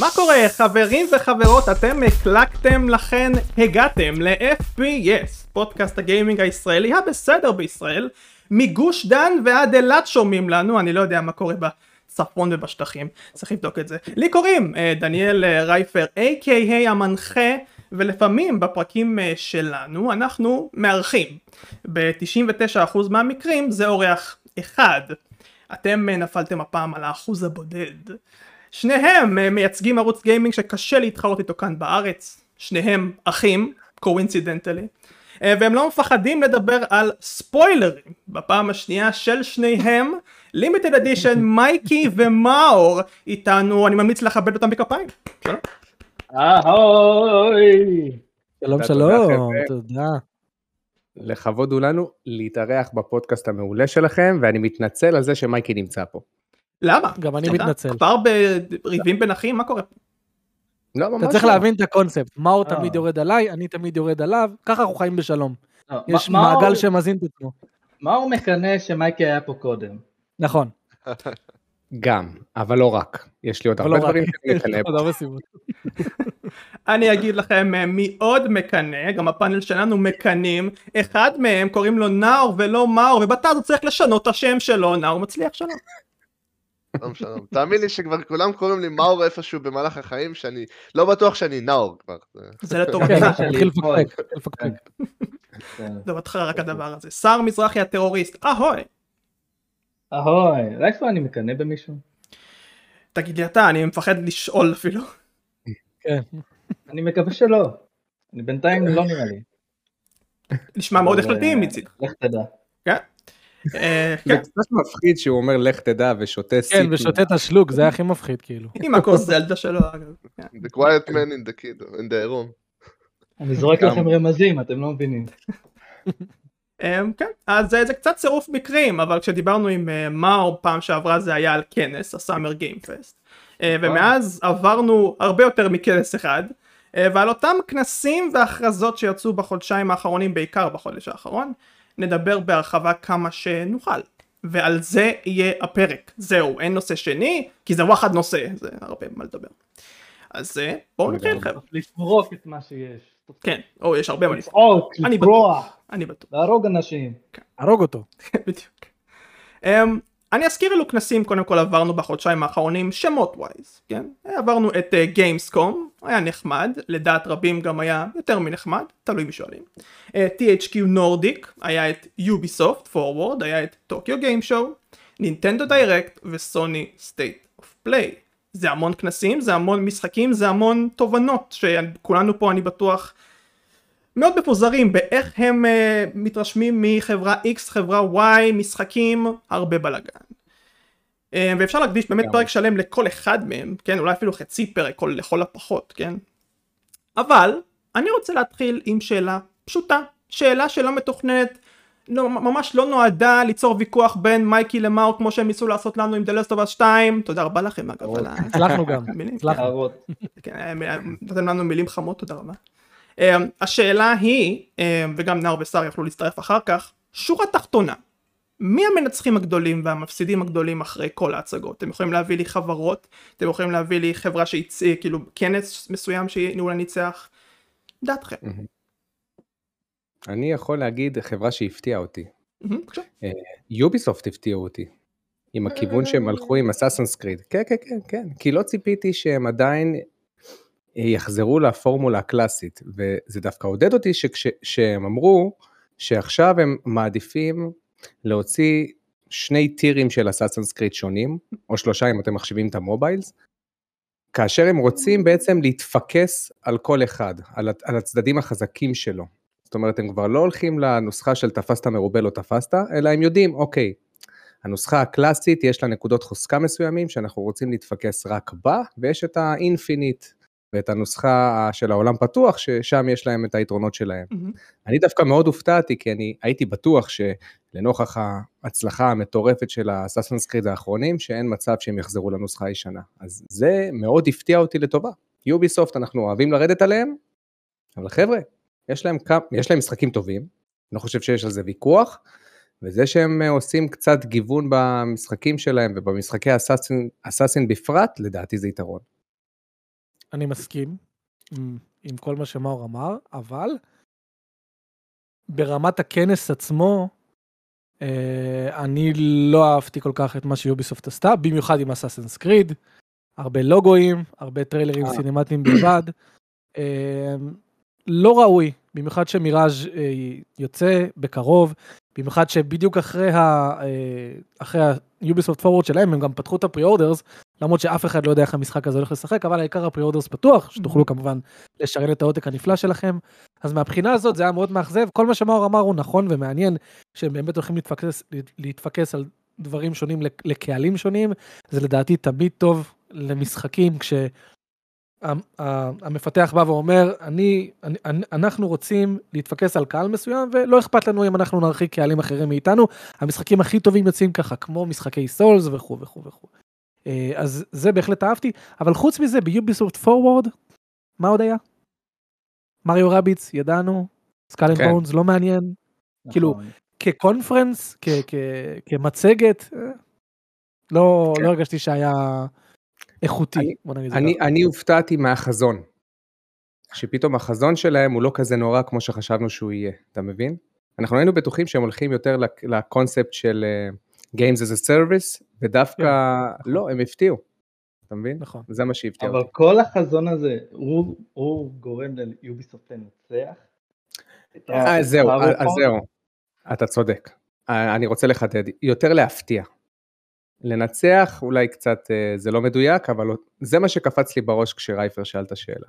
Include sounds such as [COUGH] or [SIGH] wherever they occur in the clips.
מה קורה חברים וחברות? אתם הקלקתם לכן הגעתם ל-FPS פודקאסט הגיימינג הישראלי הבסדר בישראל מגוש דן ועד אילת שומעים לנו אני לא יודע מה קורה בצפון ובשטחים צריך לבדוק את זה. לי קוראים אה, דניאל אה, רייפר a.k.a המנחה ולפעמים בפרקים אה, שלנו אנחנו מארחים. ב-99% מהמקרים זה אורח אחד. אתם נפלתם הפעם על האחוז הבודד שניהם אה, מייצגים ערוץ גיימינג שקשה להתחרות איתו כאן בארץ, שניהם אחים, coincidentally, אה, והם לא מפחדים לדבר על ספוילרים בפעם השנייה של שניהם, limited edition, [LAUGHS] מייקי ומאור איתנו, אני ממליץ לכבד אותם בכפיים. אהוי! שלום תודה, שלום. תודה. לכבוד הוא לנו להתארח בפודקאסט המעולה שלכם, ואני מתנצל על זה שמייקי נמצא פה. למה? גם אני מתנצל. כבר בריבים בין אחים? מה קורה? לא, ממש אתה צריך לא. להבין את הקונספט, מאור אה. תמיד יורד עליי, אני תמיד יורד עליו, ככה אנחנו חיים בשלום. לא, יש מה- מעגל שמזין את עצמו. מאור מקנא שמייקי היה פה קודם. נכון, גם, אבל לא רק. יש לי עוד הרבה לא. דברים שאני [LAUGHS] מקנא סיבות. [LAUGHS] אני אגיד לכם אה, מי עוד מקנא, גם הפאנל שלנו מקנאים, אחד מהם קוראים לו נאור ולא מאור, ובתאז הוא צריך לשנות את השם שלו, נאור מצליח שלום. שלום שלום. תאמין לי שכבר כולם קוראים לי מאור איפשהו במהלך החיים, שאני לא בטוח שאני נאור כבר. זה כן, לטובתך, שלי, התחיל אוי. לפקפק. כן. לטובתך רק הדבר הזה. שר מזרחי הטרוריסט, אהוי. אהוי, איפה אני מקנא במישהו? תגיד לי אתה, אני מפחד לשאול אפילו. כן. אני מקווה שלא. אני בינתיים לא נראה לי. נשמע מאוד החלטי אה, מצידך. לך תדע. אה, זה כן, קצת מפחיד שהוא אומר לך תדע ושותה כן, סיפי. ושותה את השלוק, זה הכי מפחיד כאילו. עם הכוס זלדה שלו אגב. כן. The quiet man in the kid, in the room. אני זורק. לכם רמזים, אתם לא מבינים. אמ, כן, אז אה, זה קצת צירוף מקרים, אבל כשדיברנו עם אה, מאור פעם שעברה זה היה על כנס, הסאמר גיים פסט. ומאז עברנו הרבה יותר מכנס אחד, אה, ועל אותם כנסים והכרזות שיצאו בחודשיים האחרונים, בעיקר בחודש האחרון, נדבר בהרחבה כמה שנוכל. ועל זה יהיה הפרק. זהו, אין נושא שני, כי זה וואחד נושא, זה הרבה מה לדבר. אז אה, בואו נתחיל חבר'ה. לפרוק את מה שיש. כן, או יש הרבה מה לפרוק, לצעוק, אני לפרוח, אני בטוח. להרוג אנשים. הרוג אותו. [LAUGHS] בדיוק. אני אזכיר אילו כנסים קודם כל עברנו בחודשיים האחרונים שמות wise, כן? עברנו את Gamescom, uh, היה נחמד, לדעת רבים גם היה יותר מנחמד, תלוי מי שואלים. Uh, THQ Nordic, היה את Ubisoft Forward, היה את Tokyo Game Show, Nintendo Direct ו Sony State of Play. זה המון כנסים, זה המון משחקים, זה המון תובנות שכולנו פה אני בטוח מאוד מפוזרים באיך הם uh, מתרשמים מחברה X, חברה Y, משחקים, הרבה בלאגן. Uh, ואפשר להקדיש באמת גם. פרק שלם לכל אחד מהם, כן, אולי אפילו חצי פרק, כל, לכל הפחות, כן. אבל, אני רוצה להתחיל עם שאלה פשוטה, שאלה שלא מתוכננת, לא, ממש לא נועדה ליצור ויכוח בין מייקי למאור כמו שהם ניסו לעשות לנו עם The Last of Us 2, תודה רבה לכם אגב על ה... הצלחנו גם. [LAUGHS] הצלחנו. להראות. כן, נתתם לנו מילים חמות, תודה רבה. Um, השאלה היא, um, וגם נאור ושר יכלו להצטרף אחר כך, שורה תחתונה, מי המנצחים הגדולים והמפסידים הגדולים אחרי כל ההצגות? אתם יכולים להביא לי חברות, אתם יכולים להביא לי חברה שהציעה, כאילו כנס מסוים שאולי ניצח, דעתכם. אני יכול להגיד חברה שהפתיעה אותי. בבקשה. יוביסופט הפתיעו אותי. עם הכיוון שהם הלכו עם אסאסנס קריד. כן, כן, כן, כן. כי לא ציפיתי שהם עדיין אה, יחזרו לפורמולה הקלאסית. וזה דווקא עודד אותי שכש- שהם אמרו שעכשיו הם מעדיפים להוציא שני טירים של Assassin's Creed שונים, או שלושה אם אתם מחשיבים את ה mobiles, כאשר הם רוצים בעצם להתפקס על כל אחד, על, על הצדדים החזקים שלו. זאת אומרת, הם כבר לא הולכים לנוסחה של תפסת מרובה לא תפסת, אלא הם יודעים, אוקיי, הנוסחה הקלאסית יש לה נקודות חוזקה מסוימים שאנחנו רוצים להתפקס רק בה, ויש את ה Infinite ואת הנוסחה של העולם פתוח, ששם יש להם את היתרונות שלהם. מהמם. אני דווקא מאוד הופתעתי, כי אני הייתי בטוח שלנוכח ההצלחה המטורפת של הסאסנס קריד האחרונים, שאין מצב שהם יחזרו לנוסחה הישנה. אז זה מאוד הפתיע אותי לטובה. יוביסופט, אנחנו אוהבים לרדת עליהם, אבל חבר'ה, יש להם, כמה, יש להם משחקים טובים, אני לא חושב שיש על זה ויכוח, וזה שהם עושים קצת גיוון במשחקים שלהם ובמשחקי אסאסין בפרט, לדעתי זה יתרון. אני מסכים עם, עם כל מה שמאור אמר, אבל ברמת הכנס עצמו, אה, אני לא אהבתי כל כך את מה שיוביסופט עשתה, במיוחד עם אסאסינס קריד, הרבה לוגויים, הרבה טריילרים אה. סינמטיים בלבד. אה, לא ראוי, במיוחד שמיראז' אה, יוצא בקרוב, במיוחד שבדיוק אחרי ה... אה, אחרי ה-Ubisoft Forward שלהם הם גם פתחו את הפרי-אורדרס, למרות שאף אחד לא יודע איך המשחק הזה הולך לשחק, אבל העיקר הפרי-אורדרס פתוח, שתוכלו כמובן לשרת את העותק הנפלא שלכם. אז מהבחינה הזאת זה היה מאוד מאכזב, כל מה שמאור אמר הוא נכון ומעניין, שהם באמת הולכים להתפקס, להתפקס על דברים שונים לק- לקהלים שונים, זה לדעתי תמיד טוב למשחקים כש... המפתח בא ואומר, אני, אני, אנחנו רוצים להתפקס על קהל מסוים ולא אכפת לנו אם אנחנו נרחיק קהלים אחרים מאיתנו. המשחקים הכי טובים יוצאים ככה, כמו משחקי Souls וכו' וכו' וכו'. אה, אז זה בהחלט אהבתי, אבל חוץ מזה ב Ubisoft Forward, מה עוד היה? Mario Rabbids, ידענו, Skull and כן. Bones, לא מעניין, כאילו, נכון. כ conference, כ- כ- כמצגת, אה, לא כן. לא הרגשתי שהיה איכותי, אני- בוא נגיד את זה אני, הופתעתי מהחזון. שפתאום החזון שלהם הוא לא כזה נורא כמו שחשבנו שהוא יהיה, אתה מבין? אנחנו היינו בטוחים שהם הולכים יותר לק- לקונספט של אה, Games as a Service, ודווקא כן, לא, הם הפתיעו, אתה מבין? נכון. זה מה שהפתיע אבל. כל החזון הזה, הוא- גורם ליוביסופט לנצח? אה, זהו, אה, אז זהו, אתה צודק. אני רוצה לחדד, יותר להפתיע. לנצח אולי קצת אה, זה לא מדויק, אבל זה מה שקפץ לי בראש כשרייפר שאל את השאלה.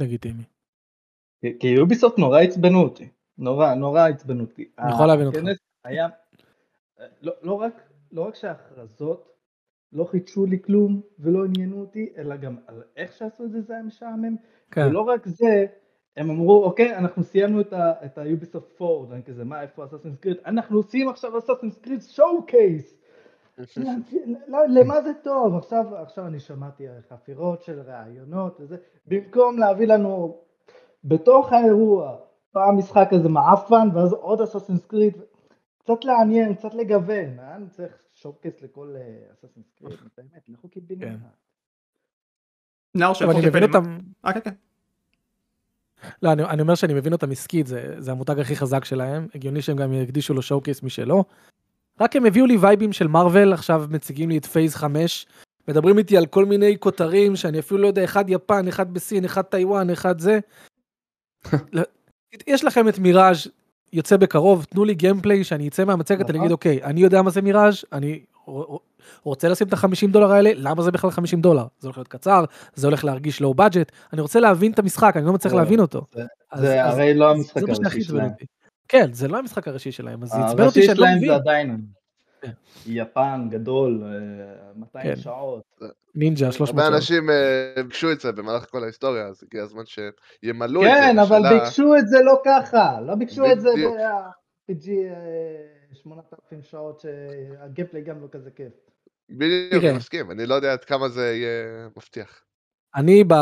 לגיטימי. כי- יוביסופט נורא עצבנו אותי, נורא, נורא עצבנו אותי. אני יכול להבין אותך. היה, לא, לא, רק, לא רק שההכרזות לא חידשו לי כלום ולא עניינו אותי, אלא גם על איך שעשו את זה זה היה משעמם, כן, ולא רק זה, הם אמרו, אוקיי, אנחנו סיימנו את ה- את ה-Ubisoft 4, ואני כזה, מה, איפה אסאסינס קריד? אנחנו עושים עכשיו אסאסינס קריד שואו קייס! למה זה טוב? עכשיו, עכשיו אני שמעתי חפירות של ראיונות וזה, במקום להביא לנו בתוך האירוע פעם משחק כזה מעפן ואז עוד אסאסינס קריד, קצת לעניין, קצת לגוון, אה? אני צריך שואו-קייס לכל אסאסינס קריד, באמת, לכו קיבינימט. כן. נאור עכשיו של אני מבין פוקיפנים. אותם, אה, כן, כן. לא, אני, אני אומר שאני מבין אותם עסקית, זה, זה המותג הכי חזק שלהם, הגיוני שהם גם יקדישו לו שואו קייס משלו. רק הם הביאו לי וייבים של מארוול, עכשיו מציגים לי את פייס 5, מדברים איתי על כל מיני כותרים שאני אפילו לא יודע, אחד יפן, אחד בסין, אחד טיוואן, אחד זה. [LAUGHS] לא, יש לכם את מיראז' יוצא בקרוב, תנו לי gameplay שאני אצא מהמצגת, אני נכון. אגיד אוקיי, אני יודע מה זה מיראז', אני רוצה לשים את ה-50 דולר האלה, למה זה בכלל 50 דולר? זה הולך להיות קצר, זה הולך להרגיש low budget, אני רוצה להבין את המשחק, אני לא מצליח זה- להבין אותו. זה- הרי לא המשחק הראשי שלהם. כן, זה לא המשחק הראשי שלהם, אז זה עצבן אותי הראשי שאני לא שלהם מבין. זה עדיין כן. יפן גדול, אה, 200 כן. שעות. נינג'ה, 300 הרבה שעות. אנשים אה, ביקשו את זה במהלך כל ההיסטוריה, אז הגיע הזמן שימלאו את זה. כן, אבל ביקשו את זה לא ככה, לא ביקשו את זה. ב-RPG 8,000 שעות שהגיימפליי גם לא כזה כיף. בדיוק. אני מסכים, אני לא יודע עד כמה זה יהיה מבטיח. אני ב...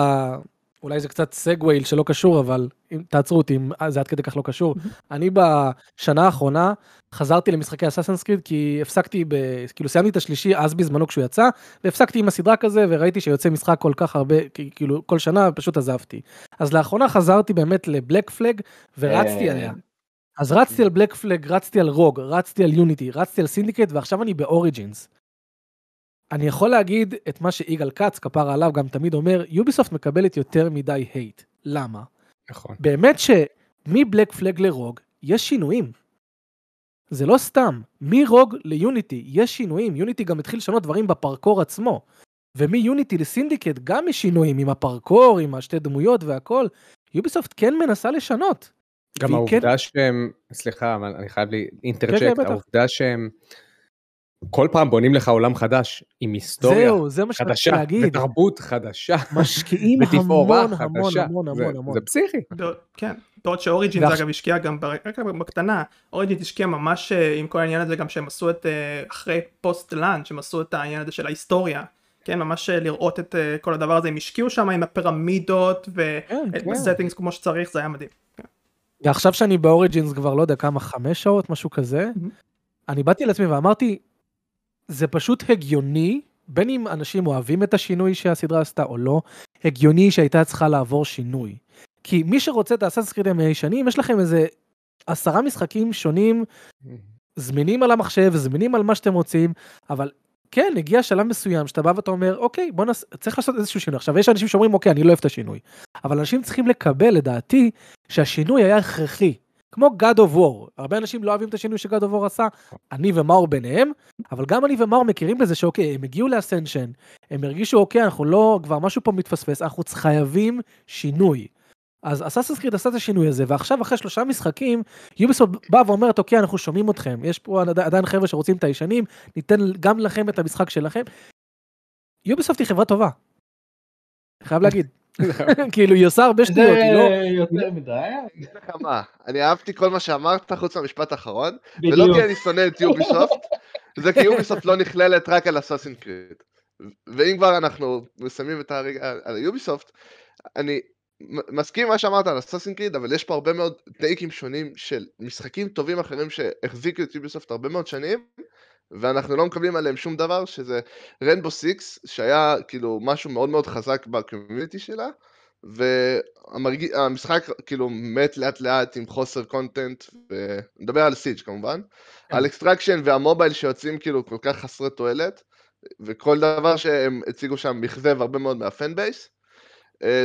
אולי זה קצת סגווייל שלא קשור, אבל אם תעצרו אותי אם זה עד כדי כך לא קשור. אני בשנה האחרונה חזרתי למשחקי Assassin's Creed כי הפסקתי, ב... כאילו סיימתי את השלישי אז בזמנו כשהוא יצא, והפסקתי עם הסדרה כזה וראיתי שיוצא משחק כל כך הרבה, כאילו כל שנה פשוט עזבתי. אז לאחרונה חזרתי באמת ל Black Flag ורצתי אה. עליה. אז רצתי על Black Flag, רצתי על Rogue, רצתי על Unity, רצתי על Syndicate ועכשיו אני ב Origins. אני יכול להגיד את מה שיגאל כץ, כפרה עליו, גם תמיד אומר, Ubisoft מקבלת יותר מדי hate. למה? נכון. באמת שמבלק פלג לרוג יש שינויים. זה לא סתם, מרוג ליוניטי יש שינויים, יוניטי גם התחיל לשנות דברים בפרקור עצמו. ומיוניטי לסינדיקט גם יש שינויים עם הפרקור, עם השתי דמויות והכל. יוביסופט כן מנסה לשנות. גם והיא כן- העובדה שהם, סליחה, אני חייב לי כן, בטח. העובדה שהם כל פעם בונים לך עולם חדש, עם היסטוריה זהו, זה מה חדשה, להגיד. ותרבות חדשה, משקיעים [LAUGHS] בתפאורה המון המון חדשה. המון זה- המון המון. זה פסיכי. בעוד- כן, בעוד ש Origins אגב השקיע גם, ב- רק בקטנה, Origins השקיע ממש אה, עם כל העניין הזה גם שהם עשו את, אה, אחרי post launch, הם עשו את העניין הזה של ההיסטוריה, כן, ממש אה, לראות את כל הדבר הזה, הם השקיעו שם עם הפירמידות כן, ואת כן. ה settings כמו שצריך, זה היה מדהים. ועכשיו שאני ב Origins כבר לא יודע כמה, חמש שעות, משהו כזה, Mhm. אני באתי לעצמי ואמרתי, זה פשוט הגיוני בין אם אנשים אוהבים את השינוי שהסדרה עשתה או לא, הגיוני שהייתה צריכה לעבור שינוי. כי מי שרוצה את האסאסינס קריד הישנים, יש לכם איזה עשרה משחקים שונים, זמינים על המחשב, זמינים על מה שאתם רוצים, אבל כן, הגיע שלב מסוים שאתה בא ואתה אומר, אוקיי, בוא נעשה, צריך לעשות איזשהו שינוי. עכשיו, יש אנשים שאומרים, אוקיי, אני לא אוהב את השינוי. אבל אנשים צריכים לקבל, לדעתי, שהשינוי היה הכרחי. כמו God of War, הרבה אנשים לא אוהבים את השינוי שגד אוף וור עשה, אני ומאור ביניהם, אבל גם אני ומאור מכירים בזה שאוקיי, הם הגיעו לאסנשן, הם הרגישו אוקיי, אנחנו לא, כבר משהו פה מתפספס, אנחנו חייבים שינוי. אז אסאסינס קריד עשה את השינוי הזה, ועכשיו אחרי שלושה משחקים, יוביסופט באה ואומרת, אוקיי, אנחנו שומעים אתכם, יש פה עד- עדיין חבר'ה שרוצים את הישנים, ניתן גם לכם את המשחק שלכם. יוביסופט היא חברה טובה. חייב להגיד. [LAUGHS] כאילו, היא עושה הרבה שטויות, היא לא... זה יותר מדי. לך מה, אני אהבתי כל מה שאמרת חוץ מהמשפט האחרון, ולא. כי אני שונא את Ubisoft, זה כי Ubisoft לא נכללת רק על Assassin's Creed. ואם כבר אנחנו מסיימים את הרגע על Ubisoft, אני מסכים מה שאמרת על Assassin's Creed, אבל יש פה הרבה מאוד טייקים שונים של משחקים טובים אחרים שהחזיקו את Ubisoft הרבה מאוד שנים, ואנחנו לא מקבלים עליהם שום דבר, שזה Rainbow Six, שהיה כאילו משהו מאוד מאוד חזק ב community שלה, והמשחק כאילו מת לאט לאט עם חוסר content, ונדבר על Siege כמובן, כן. על Extraction וה mobile שיוצאים כאילו כל כך חסרי תועלת, וכל דבר שהם הציגו שם מכזב הרבה מאוד מה fan base.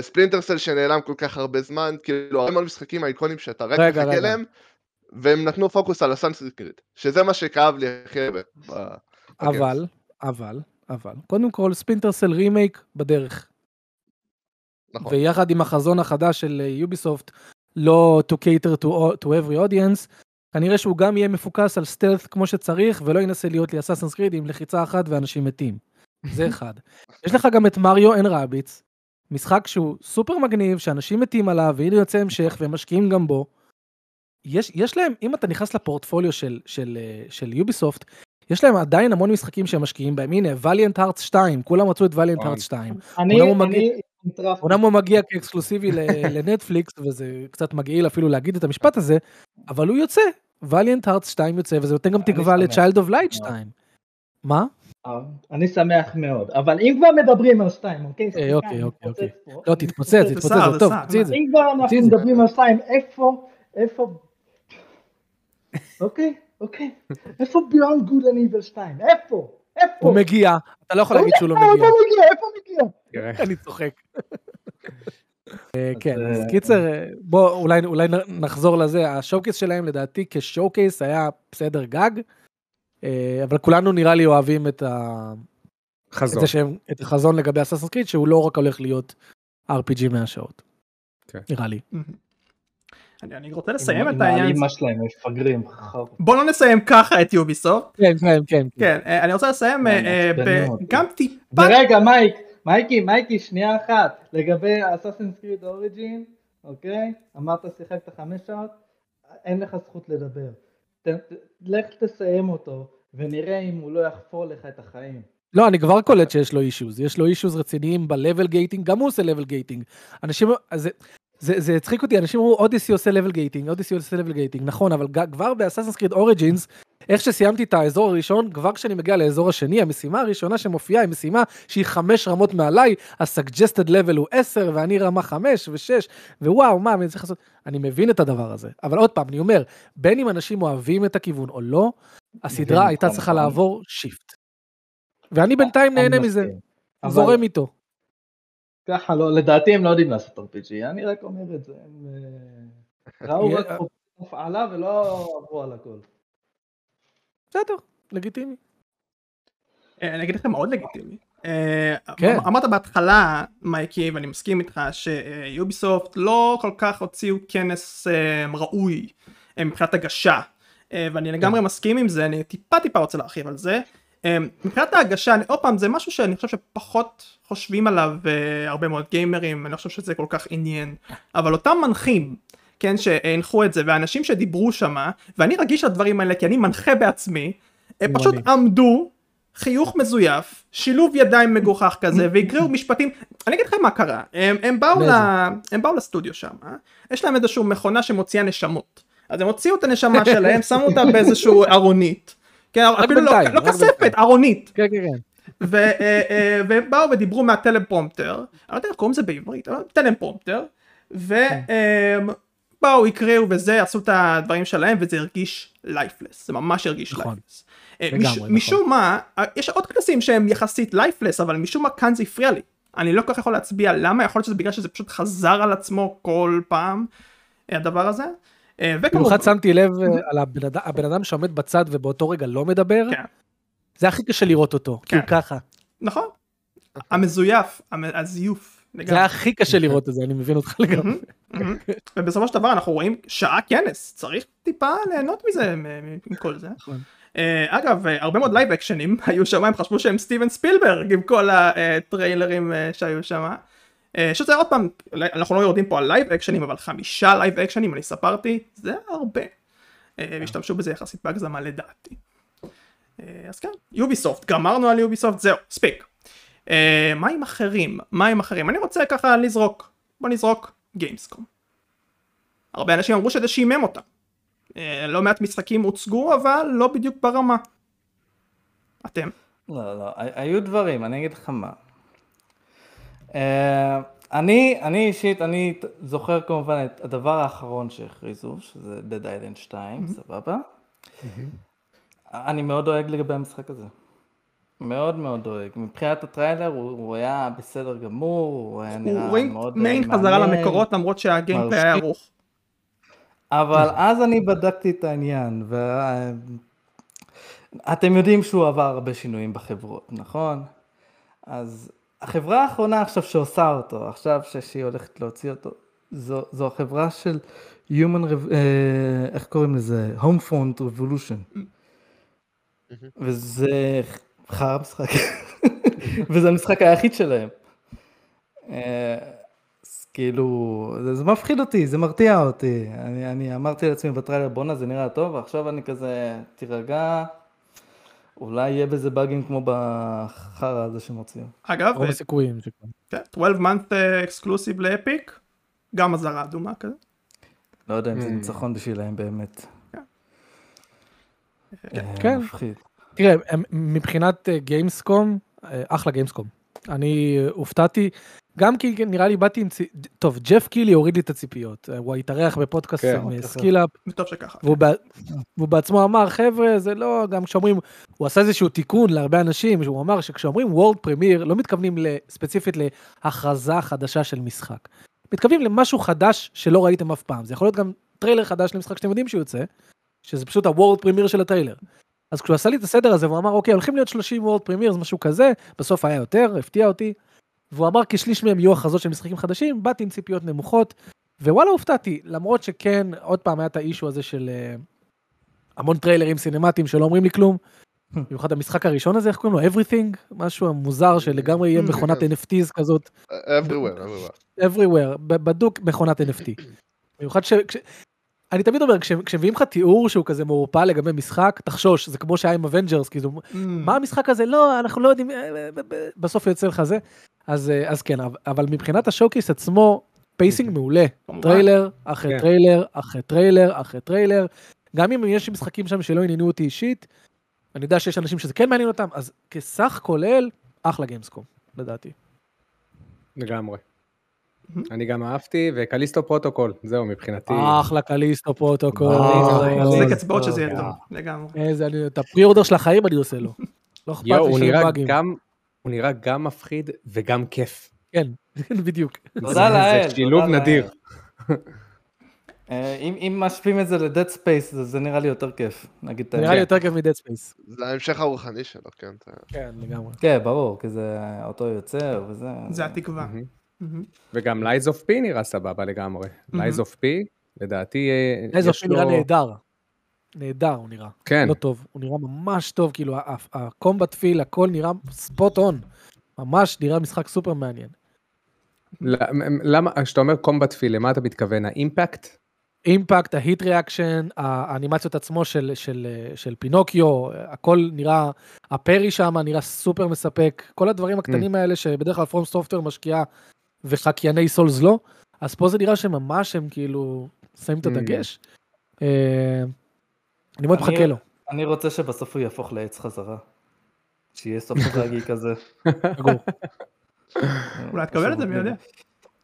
Splinter Cell שנעלם כל כך הרבה זמן, כאילו הרבה מאוד משחקים אייקונים שאתה רק מחכה. להם, והם נתנו פוקוס על Assassin's Creed, שזה מה שכאב לי הכי הרבה. אבל, אבל, אבל, קודם כל Splinter Cell remake בדרך. נכון. ויחד עם החזון החדש של Ubisoft, לא to cater to, to every audience, כנראה שהוא גם יהיה מפוקס על stealth כמו שצריך, ולא ינסה להיות לי Assassin's Creed עם לחיצה אחת ואנשים מתים. זה אחד. יש לך גם את Mario and Rabbids, משחק שהוא סופר מגניב, שאנשים מתים עליו, והנה יוצא המשך, והם משקיעים גם בו. יש, יש להם, אם אתה נכנס לפורטפוליו של, של, אה, של Ubisoft, יש להם עדיין המון משחקים שהם משקיעים בהם. הנה, וליאנט הארטס 2, כולם רצו את וליאנט נכון. הארטס 2. אני, הוא אני נטרף. אומנם הוא מגיע כאקסקלוסיבי [LAUGHS] לנטפליקס, וזה קצת מגעיל אפילו להגיד את המשפט הזה, אבל הוא יוצא. וליאנט הארטס 2 יוצא, וזה נותן גם אני תקווה of Light מאוד. 2. מה? אה, אני שמח מאוד, אבל אם כבר מדברים על שתיים, אוקיי? אה, אוקיי, אני אוקיי, אוקיי. לא, אני תתפוצץ, תתפוצץ, זה טוב. תוציא את זה. אם כבר אנחנו. מדברים על שתיים, איפה, איפה, אוקיי, אוקיי, איפה Beyond Good and Evil 2? איפה? איפה? הוא מגיע, אתה לא יכול להגיד שהוא לא איפה הוא מגיע. מגיע? איפה הוא מגיע? אני צוחק. אה, כן, אז קיצר, בוא אולי נחזור לזה, ה showcase שלהם לדעתי כ showcase היה בסדר גג, אבל כולנו נראה לי אוהבים את ה... את חזון. זה שהם, את החזון לגבי Assassin's Creed, שהוא לא רק הולך להיות RPG 100 שעות. כן. נראה לי. אני, אני רוצה לסיים את העניין, האמא שלהם, מפגרים. בוא לא נסיים ככה את יוביסופט, כן, כן, כן. כן, אה, אני רוצה לסיים אה, כן, אה. גם טיפה, ורגע, מייק, מייקי, מייקי, שנייה אחת, לגבי אסאסינס קריד אוריג'ין, אוקיי? אמרת שיחקת חמש שעות, אין לך זכות לדבר. לך תסיים אותו, ונראה אם הוא לא יחפור לך את החיים. לא, אני כבר קולט שיש לו אישוז, יש לו אישוז רציניים ב-level gating, גם הוא עושה level gating. אנשים, זה, זה, הצחיק אותי, אנשים אמרו Odyssey עושה level gating, Odyssey עושה level gating, נכון, אבל כבר ב Assassin's Creed Origins, איך שסיימתי את האזור הראשון, כבר כשאני מגיע לאזור השני, המשימה הראשונה שמופיעה היא משימה שהיא חמש רמות מעליי, ה-suggested level הוא 10 ואני רמה 5 ו-6, ווואו, מה, אני צריך לעשות, אני מבין את הדבר הזה. אבל עוד פעם, אני אומר, בין אם אנשים אוהבים את הכיוון או לא, הסדרה הייתה צריכה. לעבור שיפט. ואני בינתיים נהנה מזה, זורם איתו. ככה לא, לדעתי הם לא יודעים לעשות RPG, אני רק אומר את זה. הם אה, [LAUGHS] ראו רק הפעלה ולא עברו על הכל. בסדר, לגיטימי. אה, אני אגיד לכם מאוד לגיטימי. אה, כן. אמרת בהתחלה, מייקי, ואני מסכים איתך, שיוביסופט לא כל כך הוציאו כנס אה, ראוי מבחינת הגשה. ואני לגמרי מסכים עם זה, אני טיפה טיפה רוצה להרחיב על זה. מבחינת ההגשה, אני- עוד פעם, זה משהו שאני חושב שפחות חושבים עליו הרבה מאוד גיימרים, אני לא חושב שזה כל כך עניין. אבל אותם מנחים, כן, שהנחו את זה, והאנשים שדיברו שמה, ואני רגיש לדברים האלה כי אני מנחה בעצמי, הם פשוט. עמדו, חיוך מזויף, שילוב ידיים מגוחך כזה, [LAUGHS] והקריאו משפטים, אני אגיד לכם מה קרה, הם, הם, באו? ל, הם באו לסטודיו שם, אה? יש להם איזושהי מכונה שמוציאה נשמות, אז הם הוציאו את הנשמה [LAUGHS] שלהם, שמו אותה באיזשהו ארונית, כן, אפילו לא, בינתיים, לא רק כספת. ארונית, כן, כן, כן. אה, אה, והם באו ודיברו מה teleprompter, אני לא יודע איך קוראים לזה בעברית, teleprompter, ובאו הקריאו וזה, עשו את הדברים שלהם וזה הרגיש lifeless, זה ממש הרגיש נכון. lifeless. אה, לגמרי, מש- נכון. משום מה, אה, יש עוד כנסים שהם יחסית lifeless, אבל משום מה כאן זה הפריע לי. אני לא כל כך יכול להצביע למה, יכול להיות שזה בגלל שזה פשוט חזר על עצמו כל פעם, אה, הדבר הזה. במיוחד שמתי לב על הבן אדם- הבן אדם שעומד בצד ובאותו רגע לא מדבר, כן. זה הכי קשה לראות אותו, כי הוא כן. ככה. נכון, המזויף, המ- הזיוף. זה. היה הכי קשה לראות את זה, אני מבין אותך לגמרי. ובסופו של דבר אנחנו רואים שעה כנס, צריך טיפה ליהנות מזה, מכל זה. נכון. אה, אגב, אה, הרבה מאוד live action ים [LAUGHS] היו שם, הם חשבו שהם סטיבן ספילברג עם כל הטריילרים אה, שהיו שם. שזה עוד פעם, אנחנו לא יורדים פה על live action ים, אבל חמישה live action ים, אני ספרתי, זה הרבה. הם השתמשו בזה יחסית בהגזמה לדעתי. אז כן, יוביסופט, גמרנו על יוביסופט, זהו, ספיק. אה, מה עם אחרים? מה עם אחרים? אני רוצה ככה לזרוק, בוא נזרוק גיימסקום. הרבה אנשים אמרו שזה שעמם אותם. אה, לא מעט משחקים הוצגו, אבל לא בדיוק ברמה. אתם? לא, לא, הי- היו דברים, אני אגיד לך מה. אה, אני, אני אישית, אני זוכר כמובן את הדבר האחרון שהכריזו, שזה Dead Island 2, סבבה? אני מאוד דואג לגבי המשחק הזה. מאוד מאוד דואג. מבחינת הטריילר הוא, הוא היה בסדר גמור, הוא היה נראה רואים מאוד אה, מעין חזרה מעניין. למקורות למרות שהגיימפליי היה. ערוך. אבל אז אני בדקתי את העניין, ואתם יודעים שהוא עבר הרבה שינויים בחברות, נכון? אז החברה האחרונה עכשיו שעושה אותו, עכשיו שהיא הולכת להוציא אותו, זו, זו החברה של Human, אה, איך קוראים לזה? Homefront Revolution. וזה חרא משחק. וזה המשחק היחיד שלהם. אה, אז כאילו, זה, זה מפחיד אותי, זה מרתיע אותי. אני, אני אמרתי לעצמי בטריילר, בואנה זה נראה טוב, ועכשיו אני כזה, תירגע, אולי יהיה בזה באגים כמו בחרא הזה שהם הוציאו. אגב, רוב הסיכויים שכן. כן, 12 month exclusive לאפיק, גם אזהרה אדומה כזה. לא יודע אם זה Hmm. ניצחון בשבילהם באמת. אה, כן. מפחיד. תראה, מבחינת אה, גיימסקום, אה, אחלה גיימסקום. אני הופתעתי, גם כי נראה לי באתי עם... צי- טוב, ג'ף קילי הוריד לי את הציפיות. אה, הוא התארח בפודקאסט כן. עם סקילאפ, וטוב שככה. והוא, בע- והוא בעצמו אמר, חבר'ה, זה לא, גם כשאומרים, הוא עשה איזשהו תיקון להרבה אנשים, שהוא אמר שכשאומרים world premiere, לא מתכוונים ספציפית להכרזה חדשה של משחק. מתכוונים למשהו חדש שלא ראיתם אף פעם. זה יכול להיות גם טריילר חדש למשחק שאתם יודעים שהוא יוצא, שזה פשוט ה world premiere של הטריילר. אז כשהוא עשה לי את הסדר הזה, והוא אמר, אוקיי, הולכים להיות 30 world premieres, משהו כזה, בסוף היה יותר, הפתיע אותי. והוא אמר כשליש מהם יהיו הכרזות של משחקים חדשים, באתי עם ציפיות נמוכות, ווואלה הופתעתי, למרות שכן, עוד פעם היה את ה issue הזה של אה, המון טריילרים סינמטיים שלא אומרים לי כלום. במיוחד המשחק הראשון הזה, איך קוראים לו? Everything? משהו מוזר שלגמרי יהיה מכונת NFTs כזאת, Everywhere, Everywhere. Everywhere, בדוק מכונת NFT. במיוחד ש... אני תמיד אומר, כש- כשמביאים לך תיאור שהוא כזה מעורפל לגבי משחק, תחשוש, זה כמו שהיה עם אבנג'רס, כאילו, מה המשחק הזה? לא, אנחנו לא יודעים, אה, אה, אה, בסוף יוצא לך זה. אז, אז כן, אבל- מבחינת ה showcase עצמו, pacing מעולה. טריילר אחרי כן. טריילר אחרי טריילר אחרי טריילר. גם אם יש משחקים שם שלא עניינו אותי אישית, אני יודע שיש אנשים שזה כן מעניין אותם, אז כסך כולל, אחלה גיימסקום, לדעתי. לגמרי. אני גם אהבתי, וקליסטו פרוטוקול, זהו מבחינתי. אחלה קליסטו פרוטוקול. טוב. אצבעות שזה יהיה טוב. לגמרי. איזה, אני- את ה parry של החיים אני עושה לו. לא אכפת לי נראה באגים. גם, הוא נראה גם מפחיד וגם כיף. כן, [LAUGHS] בדיוק. תודה זה- לאל. זה שילוב. נדיר. אה, אם אם משווים את זה לדד ספייס, זה נראה לי יותר כיף, נגיד את נראה לי. יותר כיף מדד ספייס. זה ההמשך הרוחני שלו, כן. אתה- כן, לגמרי. כן, ברור, כי זה אותו יוצר וזה. זה התקווה. מהמם. וגם לייז אוף פי נראה סבבה לגמרי. לייז אוף פי, לדעתי, אה, Lies of P נראה לי... נהדר. נהדר הוא נראה. כן, lo טוב, הוא נראה ממש טוב, כאילו ה combat feel, הכל נראה spot on. ממש נראה משחק סופר מעניין. למה, כשאתה אומר combat feel, למה אתה מתכוון? ה impact? Impact, ה hit reaction, האנימציות עצמו של, של, של פינוקיו, הכל נראה, ה parry שם נראה סופר מספק, כל הדברים הקטנים האלה שבדרך כלל פרום סופטוור משקיעה וחקייני סולס לא, אז פה זה נראה שממש הם כאילו שמים את Mm. הדגש. אה, אני מאוד מחכה לו. אני רוצה שבסוף הוא יהפוך לעץ חזרה. שיהיה סוף טרגי כזה. סגור. אולי תקבל את זה, מי יודע.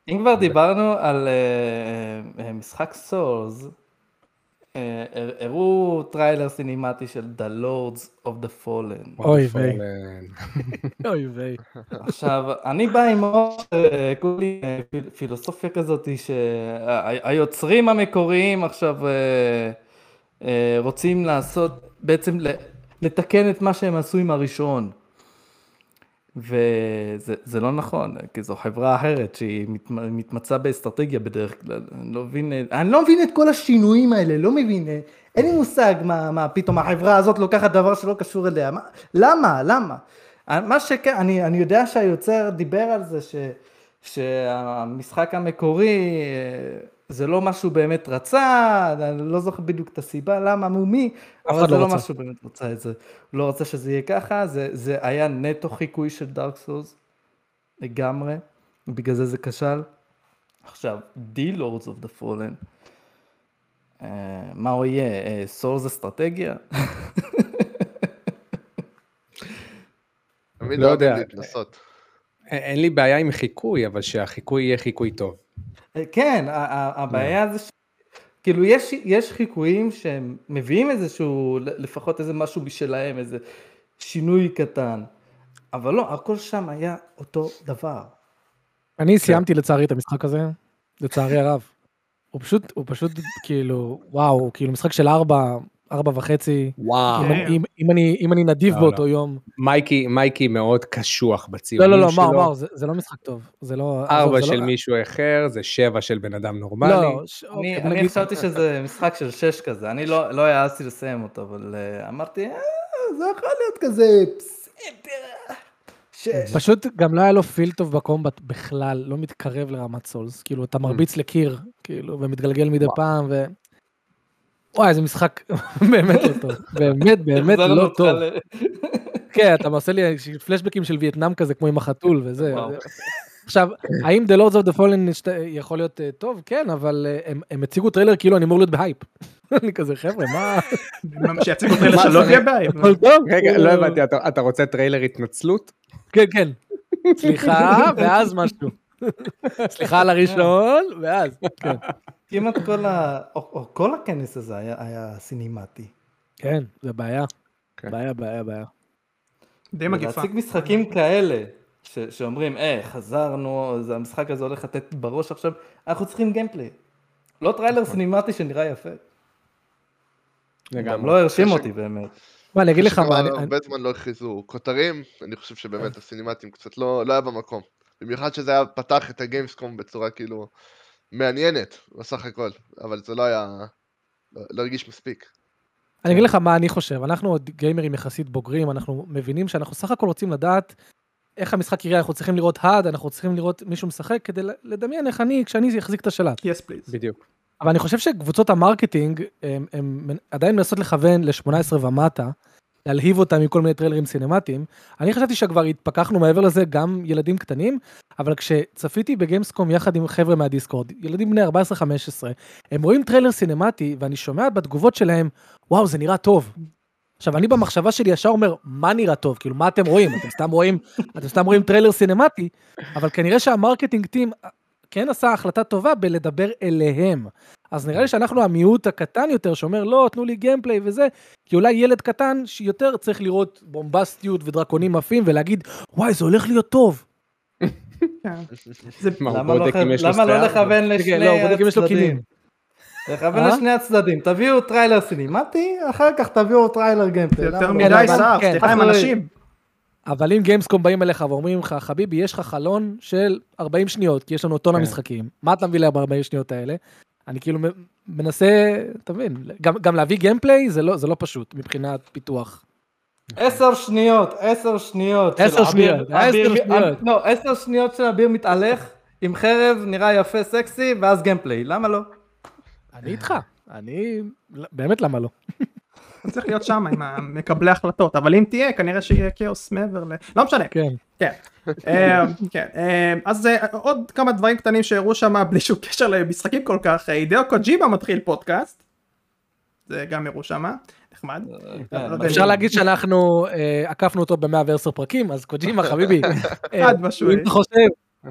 אם כבר דיברנו על אה, אה, משחק סולס, אה, הראו טריילר סינימטי של The Lords of the Fallen. אוי ויי. [LAUGHS] אוי ויי. עכשיו, אני בא עם עוד אה, כולי אה, פיל- פילוסופיה כזאת שהיוצרים המקוריים עכשיו אה, אה, רוצים לעשות, בעצם לתקן את מה שהם עשו עם הראשון. וזה זה לא נכון, כי זו חברה אחרת שהיא מת, מתמצאה באסטרטגיה בדרך כלל. אני לא מבין, אני לא מבין את כל השינויים האלה, לא מבין, אה, אין לי מושג מה, מה פתאום החברה הזאת לוקחת דבר שלא קשור אליה. מה, למה? למה? מה שכן, אני, אני יודע שהיוצר דיבר על זה ש, שהמשחק המקורי אה, זה לא מה שהוא באמת רצה, אני לא זוכר בדיוק את הסיבה, למה, מו מי, אבל זה לא לא שהוא באמת רצה את זה. הוא לא רצה שזה יהיה ככה, זה, זה היה נטו חיקוי של דארק סולס, לגמרי, ובגלל זה זה כשל. עכשיו, Lords of the Fallen, אה, מה הוא יהיה? סולס אסטרטגיה? תמיד לא יודע. אין אין לי בעיה עם חיקוי, אבל שהחיקוי יהיה חיקוי טוב. כן, הבעיה זה ש... כאילו יש, יש חיקויים שהם מביאים איזשהו, לפחות איזה משהו משלהם, איזה שינוי קטן, אבל לא, הכל שם היה אותו דבר. אני סיימתי לצערי את המשחק הזה, לצערי הרב. הוא פשוט, הוא פשוט כאילו, וואו, כאילו משחק של ארבע, ארבע וחצי. וואו. אם אם- אם אני- אם אני נדיב לא, באותו לא. יום. מייקי, מייקי מאוד קשוח לא, בציונים לא, לא, שלו. מאור, מאור, זה זה לא משחק טוב. זה לא... ארבע זה של לא- מישהו אחר, זה שבע של בן אדם נורמלי. לא, ש- אני, אוקיי, אני נגיד- חשבתי שזה משחק של שש כזה, אני לא, לא העזתי לסיים אותו, אבל uh, אמרתי, אה, זה יכול להיות כזה, בסדר, שש. פשוט גם לא היה לו feel טוב ב combat בכלל, לא מתקרב לרמת סולס. כאילו, אתה מרביץ לקיר, כאילו, ומתגלגל מדי פעם, ו... וואי, איזה משחק [LAUGHS] באמת לא טוב. באמת, באמת לא נותן טוב. כן, אתה עושה לי פלשבקים של וייטנאם כזה, כמו עם החתול וזה. עכשיו, האם The Lords of the Fallen יכול להיות אה, טוב? כן, אבל אה, הם- הציגו טריילר כאילו אני אמור להיות בהייפ. [LAUGHS] אני כזה, חבר'ה, מה? שיציגו טריילר מה שלא? תהיה בעיה. הכל טוב? רגע, כאילו- לא הבנתי, אתה- אתה רוצה טריילר התנצלות? כן, כן. סליחה, ואז משהו. סליחה על הראשון, ואז. כן. כמעט כל ה... או, או כל הכנס הזה היה, היה סינימטי. כן, זה בעיה. כן. בעיה, בעיה, בעיה. די מגפה. להציג משחקים כאלה, ש, שאומרים, אה, חזרנו, זה המשחק הזה הולך לתת בראש עכשיו, אנחנו צריכים gameplay. לא טריילר סינימטי שנראה יפה. גם. לא הרשים אותי באמת. מה, אני אגיד לך מה, הרבה זמן לא הכריזו כותרים, אני חושב שבאמת הסינימטים קצת לא לא היה במקום. במיוחד שזה היה פתח את הגיימסקום בצורה כאילו מעניינת בסך הכל, אבל זה לא היה, לא הרגיש מספיק. אני אגיד לך מה אני חושב, אנחנו עוד גיימרים יחסית בוגרים, אנחנו מבינים שאנחנו סך הכל רוצים לדעת איך המשחק יראה, אנחנו צריכים לראות HUD, אנחנו צריכים לראות מישהו משחק כדי לדמיין איך אני, כשאני אחזיק את השלט. yes please. בדיוק. אבל אני חושב שקבוצות ה marketing, הם, הם עדיין מנסות לכוון ל-18 ומטה, להלהיב אותם עם כל מיני טריילרים סינמטיים. אני חשבתי שכבר התפכחנו מעבר לזה, גם ילדים קטנים, אבל כשצפיתי בגיימסקום יחד עם חבר'ה מהדיסקורד, ילדים בני 14-15, הם רואים טריילר סינמטי, ואני שומע בתגובות שלהם, וואו, זה נראה טוב. עכשיו, אני במחשבה שלי ישר אומר, מה נראה טוב? כאילו, מה אתם רואים? אתם סתם רואים, אתם סתם רואים טריילר סינמטי, אבל כנראה שה marketing team כן עשה החלטה טובה בלדבר אליהם. אז נראה לי שאנחנו המיעוט הקטן יותר שאומר לא תנו לי גיימפליי וזה כי אולי ילד קטן שיותר צריך לראות בומבסטיות ודרקונים עפים ולהגיד וואי זה הולך להיות טוב. כן. למה לא לא? לכוון כן, לשני לא, יש לו הצדדים? לכוון אה? לשני הצדדים, תביאו טריילר סינימטי, אחר כך תביאו טריילר גיימפליי. יותר לא? מדי כן. סליחה עם אחרי- אנשים. אבל אם גיימסקום באים אליך ואומרים לך חביבי יש לך חלון של 40 שניות כי יש לנו טון כן. המשחקים מה אתה מביא להם ב-40 שניות האלה. אני כאילו מנסה אתה מבין גם, גם להביא גיימפליי זה לא זה לא פשוט מבחינת פיתוח. עשר שניות, עשר שניות. עשר שניות, עשר שניות. לא, עשר שניות של אביר מתהלך עם חרב, נראה יפה, סקסי, ואז גיימפליי, למה לא? אני איתך אני באמת למה לא. [LAUGHS] אתה צריך להיות שם עם מקבלי החלטות, אבל אם תהיה, כנראה שיהיה כאוס מעבר ל... לא משנה. כן. כן. אה, כן. אה, אז אה, עוד כמה דברים קטנים שהראו שם בלי שום קשר למשחקים כל כך. הידאו קוג'ימה מתחיל פודקאסט. זה גם הראו שם. נחמד. כן. אפשר להגיד שאנחנו עקפנו אותו ב-110 פרקים, אז קוג'ימה [LAUGHS] חביבי. חד משמעית. אם אתה חושב,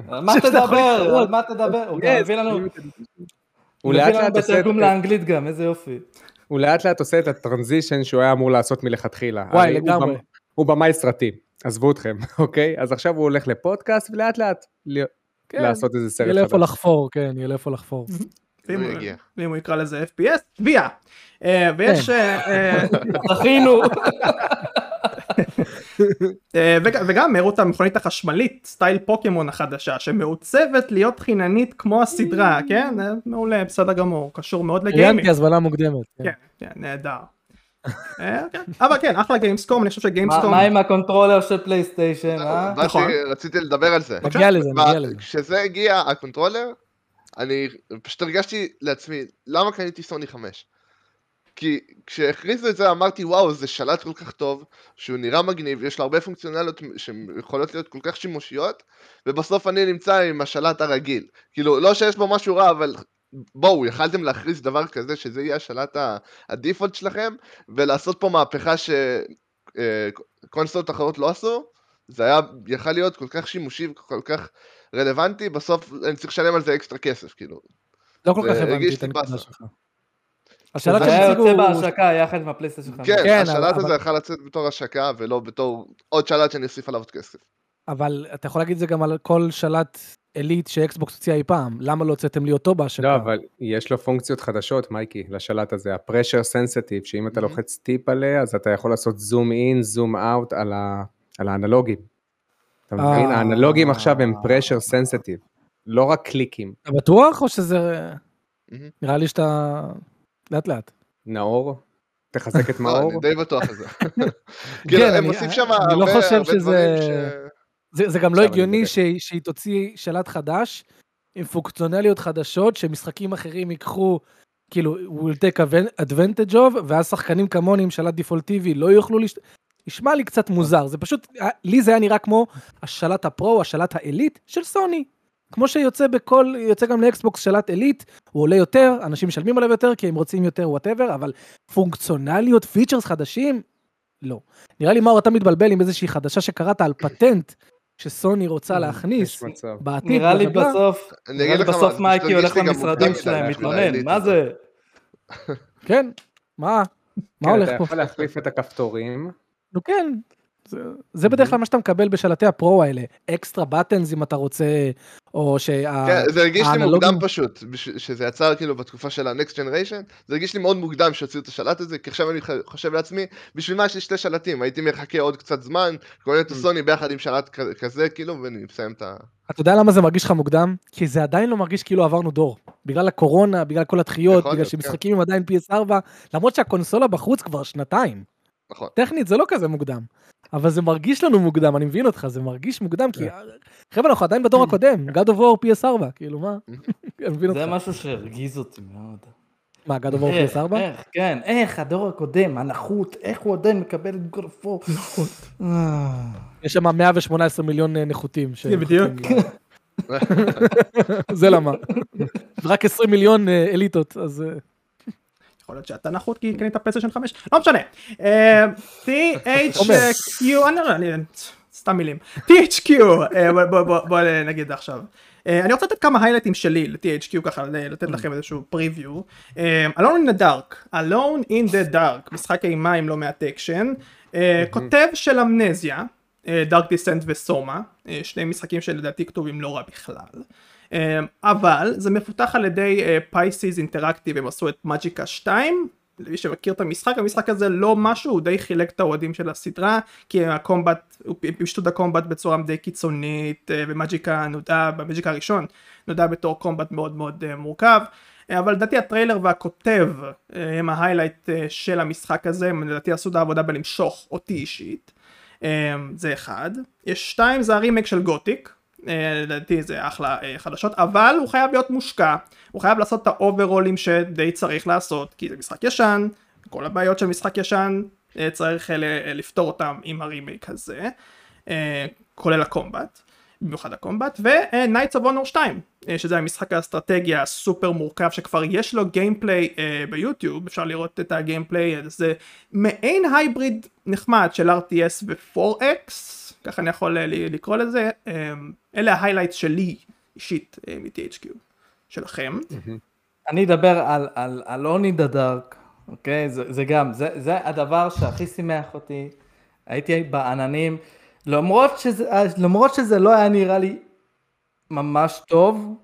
על מה תדבר? על מה תדבר? הוא מביא לנו הוא מביא לאט לנו לאט עושה בתרגום לאנגלית גם, איזה יופי. הוא לאט לאט עושה את הטרנזישן שהוא היה אמור לעשות מלכתחילה. וואי, לגמרי. במ- הוא במאי סרטים, עזבו אתכם, [LAUGHS] אוקיי? אז עכשיו הוא הולך לפודקאסט ולאט לאט כן, לעשות איזה סרט יהיה לאיפה חדש. לחפור, כן, יהיה לאיפה לחפור. [LAUGHS] ואם הוא יקרא לזה FPS, תביעה. אה, ויש... אה, אה, [LAUGHS] זכינו. אה, וג- וגם הראו את המכונית החשמלית, סטייל פוקימון החדשה, שמעוצבת להיות חיננית כמו הסדרה, כן? אה, מעולה, בסדר גמור, קשור מאוד לגיימינג. ראיינתי הזמנה מוקדמת. כן. כן, כן, נהדר. אה, כן. אבל כן, אחלה גיימסקום, אני חושב שגיימסקום... מה עם ה controller של פלייסטיישן, אה? נכון. רציתי לדבר על זה. נגיע לזה, נגיע לזה. כשזה הגיע, ה controller, אני פשוט הרגשתי לעצמי, למה קניתי סוני 5? כי כשהכריזו את זה אמרתי וואו זה שלט כל כך טוב שהוא נראה מגניב יש לו הרבה פונקציונליות שיכולות להיות כל כך שימושיות ובסוף אני נמצא עם השלט הרגיל. כאילו לא שיש בו משהו רע אבל בואו יכלתם להכריז דבר כזה שזה יהיה השלט הדיפולט שלכם? ולעשות פה מהפכה שקונסולות אחרות לא עשו? זה היה יכל להיות כל כך שימושי וכל כך רלוונטי בסוף אני צריך לשלם על זה אקסטרה כסף כאילו. לא כל כך הבנתי את הנקודה באסה. שלך. השאלה זה היה. יוצא בהשקה יחד עם הפלייסטיישן 5. כן, כן, השלט אבל- הזה יכול לצאת בתור השקה ולא בתור עוד שלט שאני אוסיף עליו עוד כסף. אבל אתה יכול להגיד את זה גם על כל שלט עילית שאקסבוקס הוציאה אי פעם. למה לא הוצאתם לי אותו בהשקה? לא, אבל יש לו פונקציות חדשות, מייקי, לשלט הזה, ה-pressure sensitive, שאם אתה. לוחץ טיפ עליה, אז אתה יכול לעשות זום אין, זום אאוט על ה- על האנלוגים. אתה מבין? אה. האנלוגים עכשיו הם pressure sensitive, לא רק קליקים. אתה בטוח או שזה... נראה לי שאתה... לאט לאט. נאור, תחזק את לא, מאור. אני די בטוח על זה. [LAUGHS] [LAUGHS] כאילו, כן, הם אני- עושים שם אני לא הרבה חושב הרבה שזה- דברים ש... זה, זה גם לא הגיוני. שהיא, תוציא שלט חדש עם פונקציונליות חדשות שמשחקים אחרים ייקחו כאילו will take advantage of ואז שחקנים כמוני עם שלט דיפולטיבי לא יוכלו לש... נשמע לי קצת מוזר זה פשוט לי זה היה נראה כמו השלט ה pro השלט העילית של סוני. כמו שיוצא בכל יוצא גם לאקסבוקס שלט עילית הוא עולה יותר אנשים משלמים עליו יותר כי הם רוצים יותר whatever אבל פונקציונליות features חדשים לא. נראה לי מאור אתה מתבלבל עם איזושהי חדשה שקראת על פטנט שסוני רוצה להכניס. בעתיד. נראה לי. בסוף, אני נראה אגיד לי מה, בסוף מייקי הולך למשרדים שלהם, מתלונן, מה זה? כן, מה? מה כן, הולך אתה פה? יכול להחליף את הכפתורים. נו כן. זה- זה בדרך כלל מה שאתה מקבל בשלטי ה pro האלה. extra buttons אם אתה רוצה, או שה... כן, זה הרגיש לי מוקדם פשוט, שזה יצר כאילו בתקופה של ה-next generation, זה הרגיש לי מאוד מוקדם שהוציאו את השלט הזה, כי עכשיו אני חושב לעצמי, בשביל מה יש לי שתי שלטים, הייתי מחכה עוד קצת זמן, קונה את הסוני ביחד עם שלט כזה, כאילו, ואני מסיים את ה... אתה יודע למה זה מרגיש לך מוקדם? כי זה עדיין לא מרגיש כאילו עברנו דור. בגלל הקורונה, בגלל כל הדחיות, בגלל להיות, שמשחקים הם עדיין PS4, למרות שהקונסולה בחוץ כבר שנתיים. נכון. טכנית זה לא כזה מוקדם. אבל זה מרגיש לנו מוקדם, אני מבין אותך, זה מרגיש מוקדם, כי חבר'ה אנחנו עדיין בדור הקודם, God of War PS4, כאילו מה? [LAUGHS] אני מבין זה אותך. משהו שהרגיז אותי מאוד. מה, God of War איך, PS4? איך, כן, איך הדור הקודם, הנחות, איך הוא עדיין מקבל את God of War. אה, יש שם 118 מיליון אה, נחותים. זה בדיוק. [LAUGHS] זה למה. רק 20 מיליון אה, אליטות, אז... יכול להיות שאתה נחות כי קנית פלייסטיישן 5, לא משנה. אה, THQ, אני לא יודע, אני- סתם מילים. THQ, אה, בוא- נגיד עכשיו. אה, אני רוצה לתת כמה היילייטים שלי ל-THQ ככה לתת לכם איזשהו preview. Alone in the Dark, Alone in the Dark, משחק אימה עם לא מעט אקשן. אה, כותב של Amnesia, Dark Descent ו SOMA, שני משחקים שלדעתי כתובים לא רע בכלל. אה, אבל זה מפותח על ידי Pieces Interactive הם עשו את Magicka 2 למי שמכיר את המשחק המשחק הזה לא משהו הוא די חילק את האוהדים של הסדרה כי הקומבט הוא פישטו את הקומבט בצורה די קיצונית אה, ומג'יקה נודע במג'יקה הראשון נודע בתור קומבט מאוד מאוד אה, מורכב. אה, אבל לדעתי הטריילר והכותב אה, הם ההיילייט אה, של המשחק הזה. הם לדעתי עשו את העבודה בלמשוך אותי אישית. אה, זה אחד. יש שתיים זה הרימק של גותיק. אה, לדעתי זה אחלה אה, חדשות אבל הוא חייב להיות מושקע. הוא חייב לעשות את ה overhaul ים שדי צריך לעשות כי זה משחק ישן כל הבעיות של משחק ישן אה, צריך אה, לפתור אותם עם הרימייק הזה אה, כולל ה combat במיוחד ה combat ו- Knights of Honor 2 אה, שזה המשחק האסטרטגיה הסופר מורכב שכבר יש לו גיימפליי אה, ביוטיוב, אפשר לראות את הגיימפליי, זה מעין hybrid נחמד של RTS ו-4X, ככה אני יכול אה, לקרוא לזה, אה, אלה ה highlights שלי אישית אה, מ-THQ, שלכם. אני אדבר על, על, על Alone in the Dark, אוקיי? זה, זה גם, זה, זה הדבר שהכי שימח אותי. הייתי בעננים, למרות שזה, למרות שזה לא היה נראה לי ממש טוב,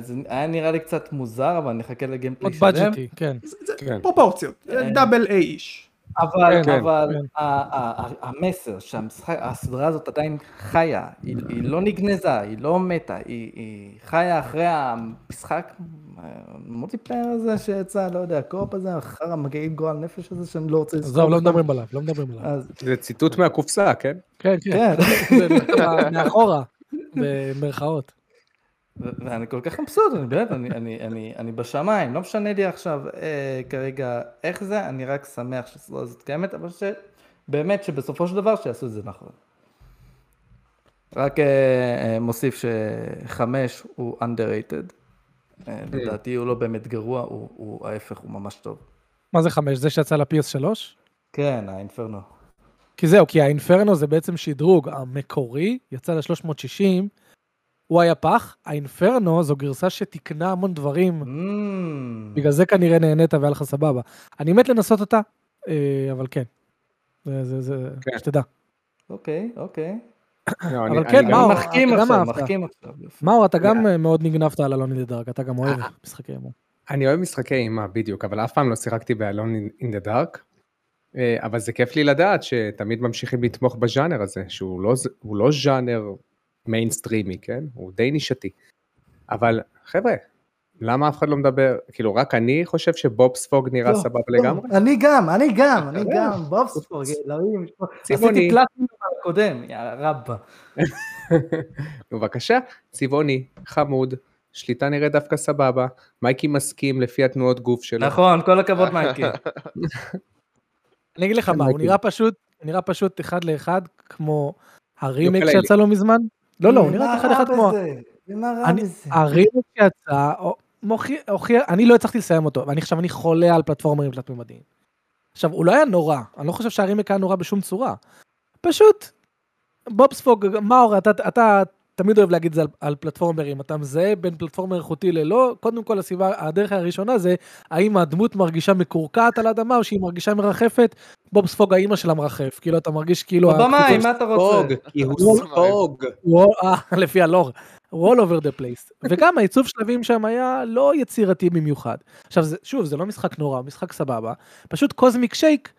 זה היה נראה לי קצת מוזר, אבל אני אחכה לגיימפליי עוד שלם. budgety, כן. זה, זה כן. פרופורציות. double A-ish. אבל, כן, אבל כן. ה- ה- המסר שהמשחק, הסדרה הזאת עדיין חיה, היא, היא לא נגנזה, היא לא מתה, היא, היא חיה אחרי המשחק, המולטיפלייר הזה שיצא, לא יודע, הקו-אופ הזה, החרא מגעיל גועל נפש הזה שאני לא רוצה עזוב, לא. מדברים עליו, לא מדברים עליו. אז זה ציטוט מהקופסה, כן? כן, כן. כן, [LAUGHS] מאחורה, במרכאות. ואני כל כך מבסוט, אני באמת, אני, אני, אני, אני בשמיים, לא משנה לי עכשיו אה, כרגע איך זה, אני רק שמח שהסדרה הזאת קיימת, אבל שבאמת שבסופו של דבר שיעשו את זה נכון. רק אה, אה, מוסיף שחמש הוא underrated, אה, לדעתי הוא לא באמת גרוע, הוא, הוא ההפך, הוא ממש טוב. מה זה חמש? זה שיצא ל-PS3? כן, האינפרנו. כי זהו, כי האינפרנו זה בעצם שדרוג. המקורי יצא ל-360, הוא היה פח, האינפרנו זו גרסה שתיקנה המון דברים, Mm, בגלל זה כנראה נהנית והיה לך סבבה. אני מת לנסות אותה, אה, אבל כן. זה, זה, זה, כן. שתדע. אוקיי, אוקיי. לא, אבל אני- כן, מאור, מחכים אתה גם עכשיו, אהבת. מחכים עכשיו. מאור, אתה גם אה, מאוד נגנבת על Alone in the אתה גם אוהב [LAUGHS] משחקי אימה. אני אוהב משחקי אימה, בדיוק, אבל אף פעם לא שיחקתי ב Alone in the Dark. אבל זה כיף לי לדעת שתמיד ממשיכים לתמוך בז'אנר הזה, שהוא לא, לא ז'אנר מיינסטרימי, כן? הוא די נישתי. אבל חבר'ה, למה אף אחד לא מדבר, כאילו רק אני חושב שבובספוג נראה לא, סבבה לא, לגמרי? אני גם, אני גם, אני אתה גם, בובספורג, אלוהים. צבעוני. עשיתי פלטינום הקודם, יא רבא. [LAUGHS] בבקשה, צבעוני, חמוד, שליטה נראית דווקא סבבה, מייקי מסכים לפי התנועות גוף שלו. נכון, כל הכבוד מייקי. [LAUGHS] אני אגיד לך כן, מה, הוא. נראה פשוט, נראה פשוט אחד לאחד כמו יוקללי. שיצא לא מזמן. לא, לא, הוא נראה אחד אחד כמו... ומה רע בזה? הרימייק שיצא, אני לא הצלחתי לסיים אותו, ואני עכשיו, אני חולה על פלטפורמרים תלת-ממדיים. עכשיו, הוא לא היה נורא, אני לא חושב שהרימייק היה נורא בשום צורה. פשוט, בובספוג, מאור, אתה, אתה תמיד אוהב להגיד את זה על, על פלטפורמרים, אתה מזהה בין פלטפורמר איכותי ללא, קודם כל הסיבה, הדרך הראשונה זה, האם הדמות מרגישה מקורקעת על האדמה, או שהיא מרגישה מרחפת, בובספוג האימא שלה מרחף, כאילו אתה מרגיש כאילו... בבמאי, מה אתה רוצה? ספוג, כי הוא ספוג. אה, [LAUGHS] לפי הלור, הוא all over the place. [LAUGHS] וגם העיצוב שלבים שם היה לא יצירתי במיוחד. עכשיו, זה, שוב, זה לא משחק נורא, משחק סבבה. פשוט קוזמיק שייק,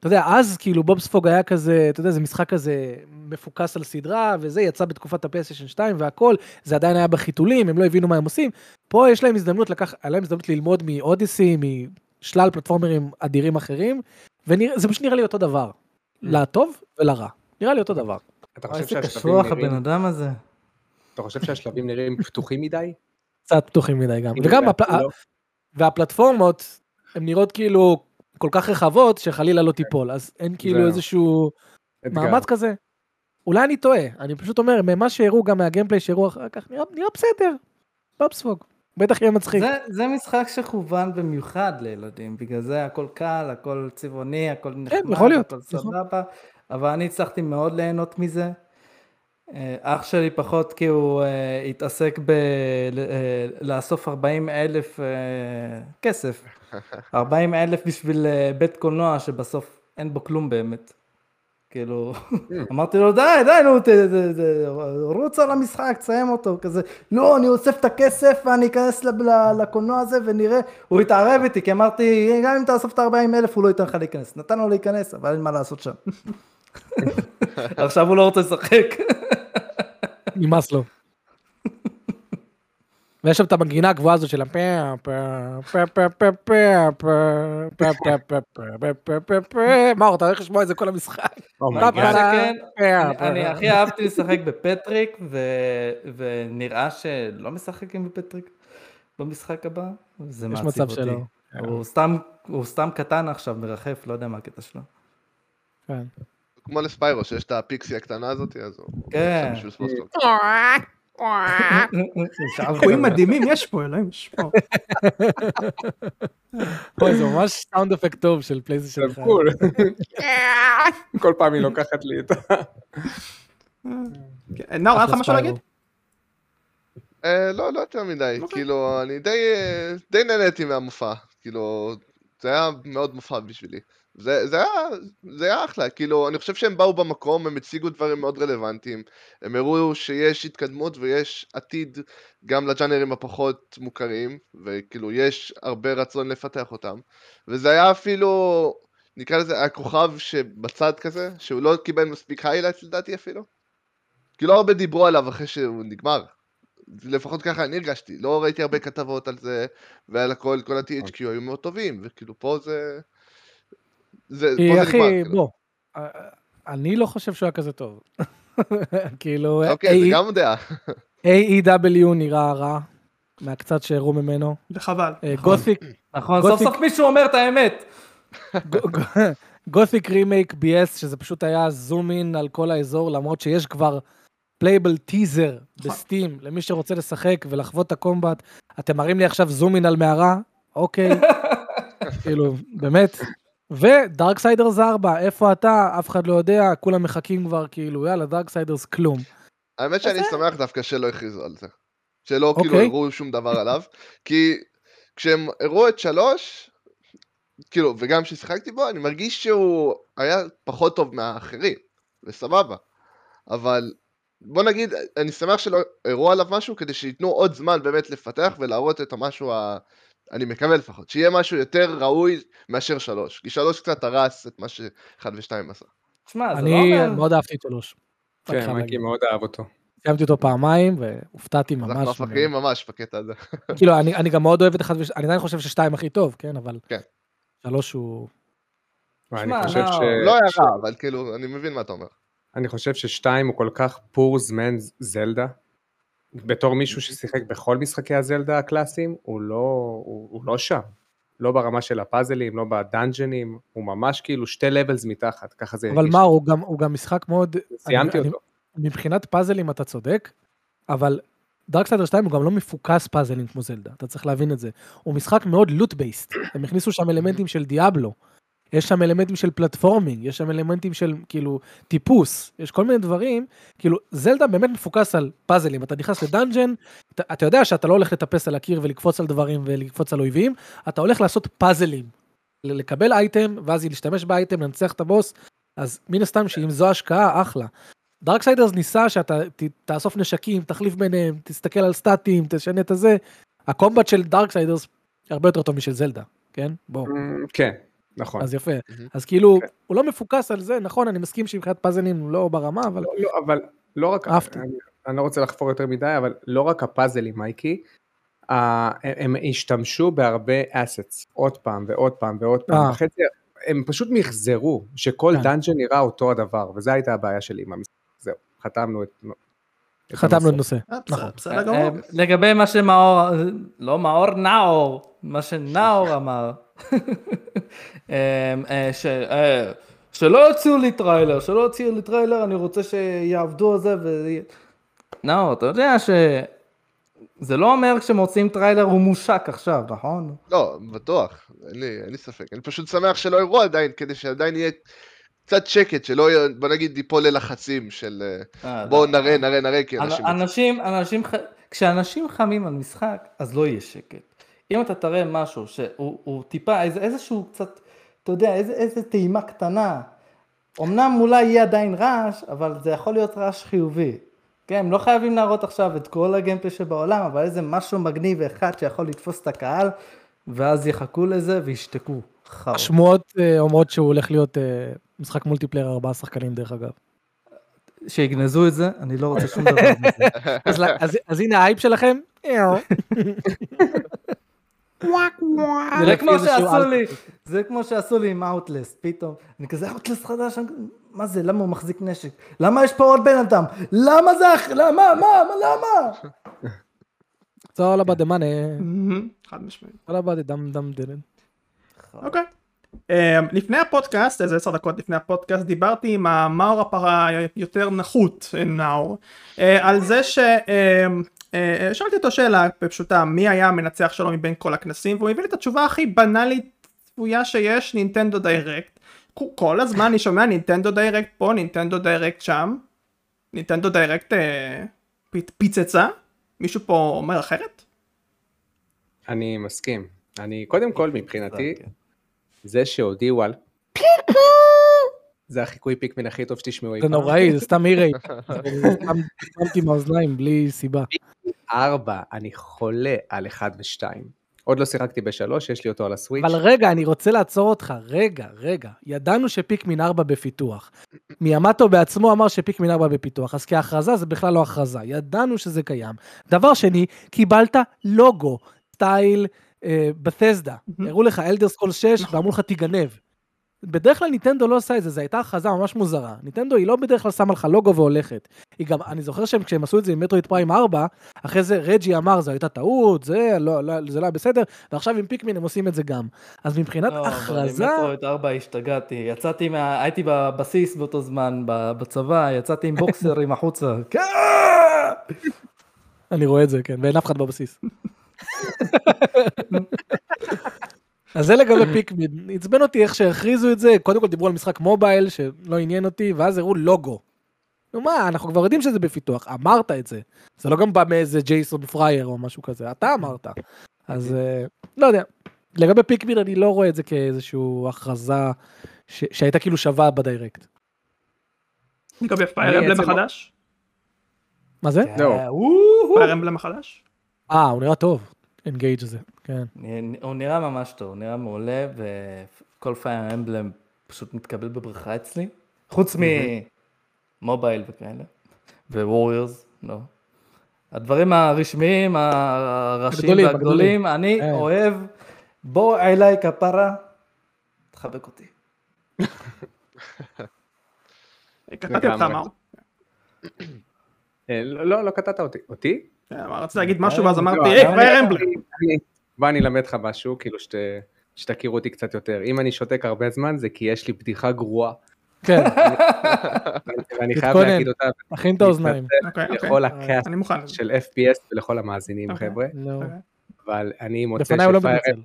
אתה יודע, אז כאילו בובספוג היה כזה, אתה יודע, זה משחק כזה מפוקס על סדרה, וזה יצא בתקופת הפלייסטיישן 2 והכל, זה עדיין היה בחיתולים, הם לא הבינו מה הם עושים. פה יש להם הזדמנות לקח, היה להם הזדמנות ללמוד מאודיסי, משלל פלטפורמרים אדירים אחרים, וזה פשוט נראה לי אותו דבר. לטוב ולרע. נראה לי אותו דבר. אתה חושב איזה שהשלבים קשוח הבן נראים, אדם הזה. אתה חושב שהשלבים נראים פתוחים מדי? קצת פתוחים מדי גם. וגם. לא. והפלטפורמות, הן נראות כאילו כל כך רחבות, שחלילה לא תיפול, אז אין כאילו. איזשהו. מאמץ כזה. אולי אני טועה, אני פשוט אומר, ממה שהראו, גם מהגיימפליי שהראו אחר כך, נראה, נראה בסדר. בובספוג. בטח יהיה מצחיק. זה, זה משחק שכוון במיוחד לילדים, בגלל זה הכל קל, הכל צבעוני, הכל נחמד, כן, יכול להיות, הכל נכון. סבבה, אבל אני הצלחתי מאוד ליהנות מזה. אה, אח שלי פחות כי הוא אה, התעסק בלאסוף 40 אלף אה, כסף, [LAUGHS] 40 אלף בשביל אה, בית קולנוע שבסוף אין בו כלום באמת. כאילו, אמרתי לו די, די, נו, ת- ת- ת- רוץ על המשחק, תסיים אותו, כזה, לא, אני אוסף את הכסף ואני אכנס לקולנוע הזה ונראה, הוא התערב איתי, כי אמרתי, גם אם תאסוף את ה-40 אלף הוא לא ייתן לך להיכנס, נתן לו להיכנס, אבל אין מה לעשות שם. [LAUGHS] עכשיו הוא לא רוצה לשחק. נמאס לו. ויש שם את המנגינה הגבוהה הזאת של הפ... מאור, אתה הולך לשמוע את זה כל המשחק. Oh אני- הכי אהבתי לשחק בפטריק, ו- ונראה שלא משחקים בפטריק במשחק הבא, זה מעציב אותי. שלא. הוא סתם, הוא סתם קטן עכשיו, מרחף, לא יודע מה הקטע שלו. כמו לספיירו, שיש את הפיקסי הקטנה הזאת, אז הוא... כן. [LAUGHS] חויים מדהימים יש פה, אלוהים, יש פה. [LAUGHS] אוי, זה ממש סאונד אפקט טוב של פלייסטיישן זה 1. קול. [LAUGHS] כל פעם היא לוקחת לי את ה... כן, נאור, היה לך משהו להגיד? אה, לא, לא יותר מדי, אוקיי. כאילו, אני אה, די נהניתי מהמופע, כאילו, זה היה מאוד מופע בשבילי. זה, זה, היה, זה היה אחלה, כאילו, אני חושב שהם באו במקום, הם הציגו דברים מאוד רלוונטיים, הם הראו שיש התקדמות ויש עתיד גם לג'אנרים הפחות מוכרים, וכאילו, יש הרבה רצון לפתח אותם, וזה היה אפילו, נקרא לזה, הכוכב שבצד כזה, שהוא לא קיבל מספיק highlights לדעתי אפילו. כי לא הרבה דיברו עליו אחרי שהוא נגמר. לפחות ככה אני הרגשתי, לא ראיתי הרבה כתבות על זה, ועל הכל, כל ה-THQ היו מאוד טובים, וכאילו פה זה... זה, כי זה אחי, נגמר, כאילו. בוא, אה, אני לא חושב שהוא היה כזה טוב. [LAUGHS] כאילו, אוקיי, זה AE גם דעה. AEW נראה רע, מהקצת שהראו ממנו. וחבל. אה, גותיק, נכון, סוף סוף מישהו אומר את האמת. [LAUGHS] גותיק רימייק BS, שזה פשוט היה זום אין על כל האזור, למרות שיש כבר playable teaser ב Steam, למי שרוצה לשחק ולחוות את ה combat. אתם מראים לי עכשיו zoom in על מערה? אוקיי. [LAUGHS] כאילו, באמת. ו Darksiders 4, איפה אתה? אף אחד לא יודע, כולם מחכים כבר, כאילו, יאללה, Darksiders כלום. האמת שאני שמח דווקא שלא הכריזו על זה. שלא כאילו אוקיי. הראו שום דבר עליו, כי כשהם הראו את שלוש, כאילו, וגם כששיחקתי בו, אני מרגיש שהוא היה פחות טוב מהאחרים, וסבבה. אבל בוא נגיד, אני שמח שלא הראו עליו משהו, כדי שייתנו עוד זמן באמת לפתח ולהראות את המשהו ה... אני מקווה לפחות, שיהיה משהו יותר ראוי מאשר שלוש. כי שלוש קצת הרס את מה שאחד ושתיים עשה. שמע, זה לא אני אומר... מאוד אהבתי את שלוש. כן, מייקי. מאוד אהב אותו. סיימתי אותו פעמיים, והופתעתי אנחנו ממש. הפכים ממש בקטע הזה. [LAUGHS] כאילו, אני, אני גם מאוד אוהב את אחד וש... אני עדיין חושב ששתיים הכי טוב, כן? אבל... כן. שלוש הוא... שמע, חושב לא, ש... לא היה רע, אבל כאילו, אני מבין מה אתה אומר. אני חושב ששתיים הוא כל כך פור זמן זלדה. בתור מישהו ששיחק בכל משחקי הזלדה הקלאסיים, הוא לא, הוא, הוא לא שם. לא ברמה של הפאזלים, לא בדאנג'נים, הוא ממש כאילו שתי לבלס מתחת, ככה זה אבל הרגיש מה. הוא גם, הוא גם משחק מאוד... סיימתי אני, אותו. אני, מבחינת פאזלים אתה צודק, אבל דארקסיידר 2 הוא גם לא מפוקס פאזלים כמו זלדה, אתה צריך להבין את זה. הוא משחק מאוד loot based, הם הכניסו שם אלמנטים של Diablo. יש שם אלמנטים של platforming, יש שם אלמנטים של כאילו טיפוס, יש כל מיני דברים, כאילו זלדה באמת מפוקס על פאזלים, אתה נכנס ל dungeon, אתה, אתה יודע שאתה לא הולך לטפס על הקיר ולקפוץ על דברים ולקפוץ על אויבים, אתה הולך לעשות פאזלים, לקבל אייטם, ואז להשתמש באייטם, לנצח את הבוס, אז מן הסתם שאם זו השקעה, אחלה. Darksiders ניסה שאתה ת, תאסוף נשקים, תחליף ביניהם, תסתכל על סטטים, תשנה את הזה. ה combat של Darksiders הרבה יותר טוב משל זלדה, כן? בוא. Mm, כן, נכון. אז יפה. מהמם. אז כאילו, כן. הוא לא מפוקס על זה, נכון, אני מסכים שמבחינת פאזלים הוא לא ברמה, אבל לא, לא, אבל לא רק, אהבתי. אני, אני לא רוצה לחפור יותר מדי, אבל לא רק הפאזלים, מייקי, אה, הם, הם השתמשו בהרבה assets, עוד פעם ועוד פעם ועוד פעם, אה. וחצי, הם פשוט מחזרו, שכל כן. dungeon נראה אותו הדבר, וזו הייתה הבעיה שלי עם המשחק, זהו, חתמנו את... את חתמנו את. נושא. אה, בסדר, נכון. גמור. אה, לגבי מה שמאור, לא מאור, נאור, מה שנאור אמר, אה, אה, ש- אה, שלא יוציאו לי טריילר, שלא יוציאו לי טריילר, אני רוצה שיעבדו על זה ו... נאור, אתה יודע שזה לא אומר כשמוציאים טריילר הוא מושק עכשיו, נכון? לא, בטוח, אין לי, אין לי ספק. אני פשוט שמח שלא הראו עדיין, כדי שעדיין יהיה קצת שקט, שלא יהיה, בוא נגיד, ייפול ללחצים של אה, בואו. נראה, נראה, נראה, כי אנשים... אנשים, אנשים, כשאנשים חמים על משחק, אז לא יהיה שקט. אם אתה תראה משהו שהוא הוא טיפה, איזה, איזשהו קצת, אתה יודע, איזה, איזה טעימה קטנה, אמנם אולי יהיה עדיין רעש, אבל זה יכול להיות רעש חיובי. כן, הם לא חייבים להראות עכשיו את כל הגיימפלי שבעולם, אבל איזה משהו מגניב אחד שיכול לתפוס את הקהל, ואז יחכו לזה וישתקו. השמועות אה, אומרות שהוא הולך להיות אה, משחק multiplayer ארבעה שחקנים דרך אגב. שיגנזו את זה, אני לא רוצה שום [LAUGHS] דבר מזה. אז הנה האייפ שלכם. [LAUGHS] זה כמו שעשו. לי, זה כמו שעשו לי עם Outlast, פתאום, אני כזה Outlast חדש, מה זה, למה הוא מחזיק נשק? למה יש פה עוד בן אדם? למה זה, אח- למה, מה, מה, למה? All about the money, מהמם, חד משמעית. all about the dumb dumb didn't. אוקיי. אה, לפני הפודקאסט, איזה עשר דקות לפני הפודקאסט, דיברתי עם המאור הפרה היותר נחות, נאור, אה, על זה ש... אה, אה, שאלתי אותו שאלה פשוטה, מי היה המנצח שלו מבין כל הכנסים, והוא הביא לי את התשובה הכי בנאלית צפויה שיש, Nintendo Direct. כל הזמן אני שומע Nintendo Direct פה, Nintendo Direct שם. נינטנדו דיירקט אה, פיצצה? מישהו פה אומר אחרת? אני מסכים. אני, קודם כל, מבחינתי, כן. זה שהודיעו על זה החיקוי פיקמין הכי טוב שתשמעו אי זה פעם. נוראי, זה סתם אירי. שמתי [LAUGHS] מהאוזניים בלי סיבה. ארבע, אני חולה על אחד ושתיים. עוד לא שיחקתי בשלוש, יש לי אותו על הסוויץ'. אבל רגע, אני רוצה לעצור אותך. רגע, רגע. ידענו שפיקמין 4 בפיתוח. מיאמוטו בעצמו אמר ש Pikmin 4 בפיתוח, אז כהכרזה זה בכלל לא הכרזה. ידענו שזה קיים. דבר שני, קיבלת לוגו, סטייל Bethesda. מהמם. הראו לך Elder Scrolls 6 נכון. ואמרו לך תיגנב. בדרך כלל ניטנדו לא עושה את זה, זו הייתה הכרזה ממש מוזרה. ניטנדו היא לא בדרך כלל שמה לך לוגו והולכת. היא גם, אני זוכר שהם כשהם עשו את זה עם Metroid Prime 4, אחרי זה רג'י אמר זו הייתה טעות, זה לא, לא, זה לא היה בסדר, ועכשיו עם Pikmin הם עושים את זה גם. אז מבחינת לא, הכרזה, עם מטרואיד 4 השתגעתי, יצאתי מה... הייתי בבסיס באותו זמן, בצבא, יצאתי עם בוקסרים החוצה. [LAUGHS] כן! אני רואה את זה, כן, ואין אף אחד בבסיס. אז זה לגבי פיקמין, עצבן אותי איך שהכריזו את זה, קודם כל דיברו על משחק מובייל שלא עניין אותי, ואז הראו לוגו. נו מה, אנחנו כבר יודעים שזה בפיתוח, אמרת את זה. זה לא גם בא מאיזה ג'ייסון פרייר או משהו כזה, אתה אמרת. אז אה, לא יודע. לגבי Pikmin אני לא רואה את זה כאיזושהי הכרזה שהייתה כאילו שווה ב Direct. לגבי Fire Emblem החדש? מה זה? כן. לא. Fire Emblem החדש? אה, הוא נראה טוב. Engage הזה, כן. הוא נראה ממש טוב, הוא נראה מעולה, וכל Fire Emblem פשוט מתקבל בברכה אצלי. חוץ ממ mobile וכאלה, Warriors, לא. הדברים הרשמיים, הראשיים הגדולים, והגדולים, אני כן. אוהב, בוא אליי כפרה, תחבק אותי. קטעתי אותך. מאור. אה, לא, לא, לא קטעת אותי. אותי? כן, רציתי להגיד משהו ואז אמרתי, לא, היי, פייר אמבלם. בוא אני אלמד לך משהו, כאילו שת, שתכירו אותי קצת יותר. אם אני שותק הרבה זמן זה כי יש לי בדיחה גרועה, כן, [LAUGHS] ואני חייב. להגיד אותה תכין את האוזניים. אוקיי, אוקיי. לכל ה cast אני מוכן לזה. של FPS ולכל המאזינים אוקיי. חבר'ה. אבל אני מוצא בפניי הוא לא שפייר.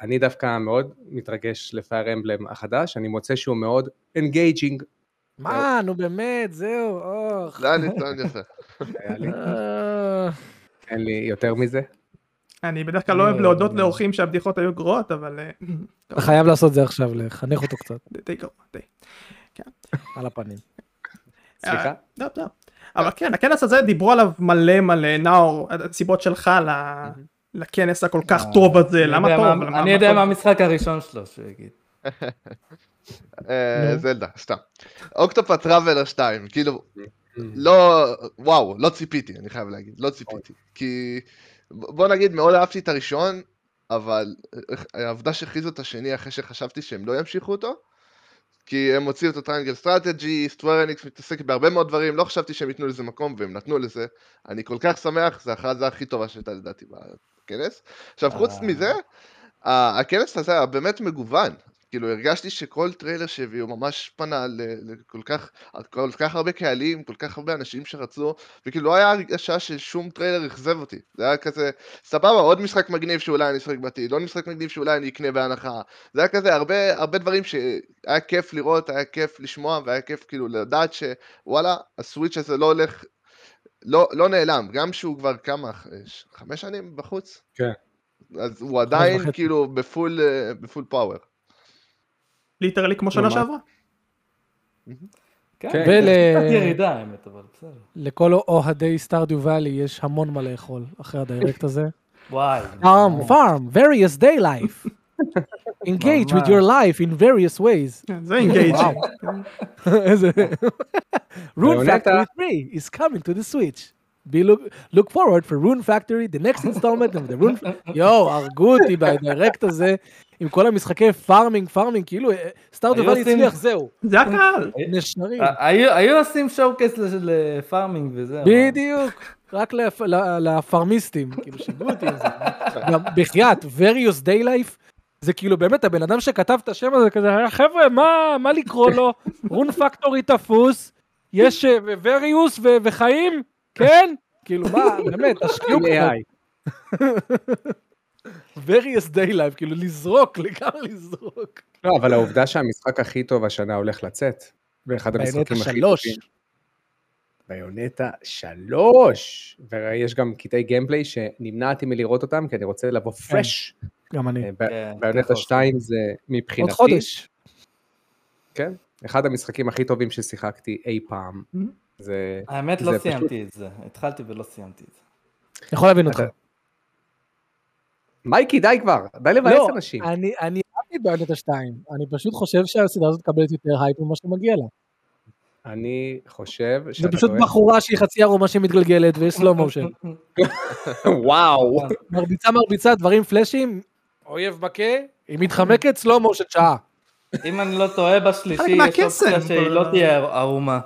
אני דווקא מאוד מתרגש ל Fire Emblem החדש, אני מוצא שהוא מאוד engaging. מה, נו באמת, זהו, אוח. זה היה ניסיון יפה. אה, אין לי יותר מזה. אני בדרך כלל לא אוהב להודות לאורחים שהבדיחות היו גרועות, אבל... אה, אתה חייב לעשות זה עכשיו, לחנך אותו קצת, די- די גרוע, די. על הפנים. סליחה? אה, לא, לא. אבל כן, הכנס הזה דיברו עליו מלא מלא, נאור, הסיבות שלך ל- לכנס הכל כך טוב הזה, למה טוב? אני יודע? מה המשחק הראשון שלו, שהוא יגיד. אה, נו. זלדה, סתם. אוקטופת טראבלר 2, כאילו, לא, וואו, לא ציפיתי, אני חייב להגיד, לא ציפיתי. כי, בוא נגיד, מאוד אהבתי את הראשון, אבל העובדה שהכריזו את השני אחרי שחשבתי שהם לא ימשיכו אותו, כי הם הוציאו את ה Triangle Strategy, Square Enix מתעסק בהרבה מאוד דברים, לא חשבתי שהם ייתנו לזה מקום, והם נתנו לזה. אני כל כך שמח, זו ההכרזה הכי טובה שהייתה לדעתי בכנס. עכשיו, חוץ אה. מזה, הכנס הזה היה באמת מגוון. כאילו הרגשתי שכל טריילר שהביאו ממש פנה לכל כך, כל כך הרבה קהלים, כל כך הרבה אנשים שרצו, וכאילו לא היה הרגשה ששום טריילר אכזב אותי. זה היה כזה, סבבה, עוד משחק מגניב שאולי אני אשחק בעתיד, עוד משחק מגניב שאולי אני אקנה בהנחה. זה היה כזה הרבה, הרבה דברים שהיה כיף לראות, היה כיף לשמוע, והיה כיף כאילו לדעת שוואלה, ה Switch הזה לא הולך, לא, לא נעלם, גם שהוא כבר כמה, חמש שנים בחוץ? כן. אז הוא עדיין. כאילו ב full, אה, ב full power. literally כמו שנה. שעברה. כן, כן, ול... ול- קצת ירידה האמת, אבל בסדר. לכל אוהדי Stardew Valley יש המון מה לאכול אחרי ה direct הזה. [LAUGHS] וואי. farm, farm, various day life. [LAUGHS] Engage with your life in various ways. כן, זה Engage. [LAUGHS] איזה... Rune ליאונטה. Factory 3 is coming to the Switch. Be look, look forward for Rune Factory, the next installment of the Rune... יואו, הרגו אותי ב direct הזה עם כל המשחקי farming, farming, כאילו Stardew היו Valley עושים- הצליח, זהו, זה הקהל. נשרים. ה- היו עושים showcase ל farming וזהו. בדיוק, רק לפ- ל- ל farmיסטים, כאילו שיגעו אותי עם זה. גם בחייאת, various day life, זה כאילו באמת הבן אדם שכתב את השם הזה כזה, חבר'ה, מה, מה לקרוא לו? [LAUGHS] Rune Factory תפוס, יש אה, various וחיים? כן? כאילו מה, באמת, תשקיעו עם AI. Various Daylife, כאילו לזרוק, לגמרי לזרוק. לא, אבל העובדה שהמשחק הכי טוב השנה הולך לצאת, ואחד המשחקים הכי שלוש. טובים. ביונטה שלוש. ויש גם קטעי גיימפליי שנמנעתי מלראות אותם, כי אני רוצה לבוא פרש. גם אני. כן, ביונטה ככה 2 זה מבחינתי, עוד חודש. כן, אחד המשחקים הכי טובים ששיחקתי אי פעם. זה... האמת זה לא פשוט- סיימתי את זה, התחלתי ולא סיימתי את זה. יכול להבין אותך. מייקי, די כבר, די לבאס לא, אנשים. אני אני אהבתי את Bayonetta 2, אני פשוט חושב שהסדרה הזאת מקבלת יותר הייפ ממה שמגיע לה. אני חושב זה שאתה פשוט. בחורה שהיא חצי ערומה שמתגלגלת ויש slow motion. וואו. מרביצה מרביצה, דברים flashים, אויב מכה, היא מתחמקת, slow motion שעה. אם אני לא טועה בשלישי, יש אופציה שהיא לא תהיה ערומה.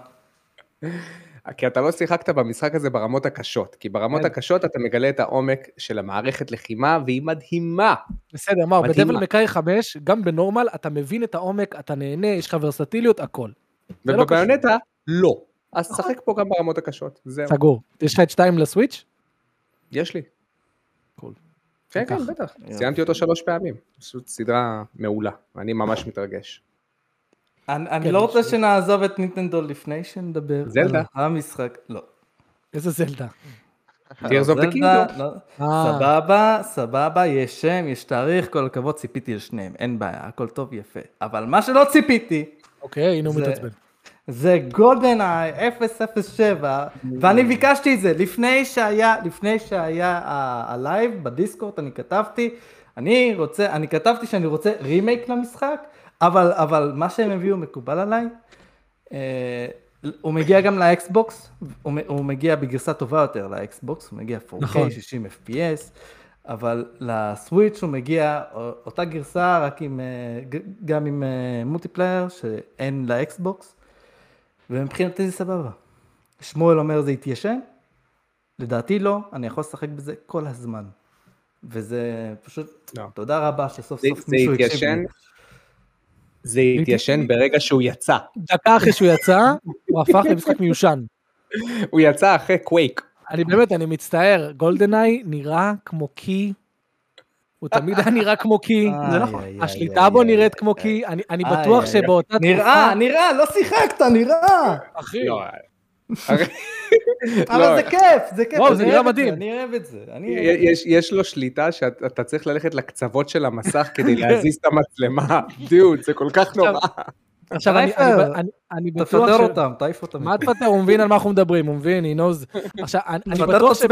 כי אתה לא שיחקת במשחק הזה ברמות הקשות, כי ברמות כן. הקשות אתה מגלה את העומק של המערכת לחימה, והיא מדהימה. בסדר, מה, מדהימה. בדבל מקאי 5, גם בנורמל, אתה מבין את העומק, אתה נהנה, יש לך ורסטיליות, הכל. לא ובביונטה, לא. אז תשחק פה גם ברמות הקשות, זהו. סגור. יש לך את 2 לסוויץ'? יש לי. קול. כן, כן. בטח. סיימתי אותו שלוש פעמים. פשוט סדרה מעולה. אני ממש מתרגש. אני אני כן, לא רוצה שנעזוב את נינטנדו לפני שנדבר זלדה. על המשחק. לא. איזה זלדה. Kingdom. לא. אה, סבבה, סבבה, יש שם, יש תאריך, כל הכבוד, ציפיתי לשניהם, אין בעיה, הכל טוב, יפה. אבל מה שלא ציפיתי, אוקיי, הנה הוא זה- מתעצבן. זה GoldenEye 007, ואני ביקשתי את זה לפני שהיה, לפני שהיה ה live ב Discord, אני כתבתי, אני רוצה, אני כתבתי שאני רוצה רימייק למשחק, אבל, אבל מה שהם הביאו מקובל עליי. אה, הוא מגיע גם ל Xbox, הוא, הוא מגיע בגרסה טובה יותר לאקסבוקס, הוא מגיע 4K, נכון. 60 FPS, אבל ל Switch הוא מגיע אותה גרסה, רק עם, אה, גם עם אה, multiplayer שאין ל Xbox, ומבחינתי זה סבבה. שמואל אומר זה התיישן, לדעתי לא, אני יכול לשחק בזה כל הזמן. וזה פשוט, לא. תודה רבה שסוף זה- סוף זה מישהו הקשיב התיישן, לי. זה התיישן ברגע שהוא יצא. דקה אחרי שהוא יצא, הוא הפך למשחק מיושן. הוא יצא אחרי קווייק. אני באמת, אני מצטער, גולדנאי נראה כמו קי. הוא תמיד היה נראה כמו קי, זה נכון. השליטה בו נראית כמו. קי, אני בטוח שבאותה נראה, נראה, לא שיחקת, נראה. אחי, לא, [LAUGHS] אבל לא, זה כיף, זה כיף. וואו, אני זה נראה מדהים. אני אוהב את זה. יש, יש לו שליטה שאתה צריך ללכת לקצוות של המסך כדי להזיז את המצלמה. [LAUGHS] דיוד, זה כל כך נורא. עכשיו אני- בטוח תפטר ש... אותם, תעיף אותם. מה תפטר? הוא מבין על מה אנחנו מדברים, הוא מבין, he knows. עכשיו, אני תפטר בטוח ש...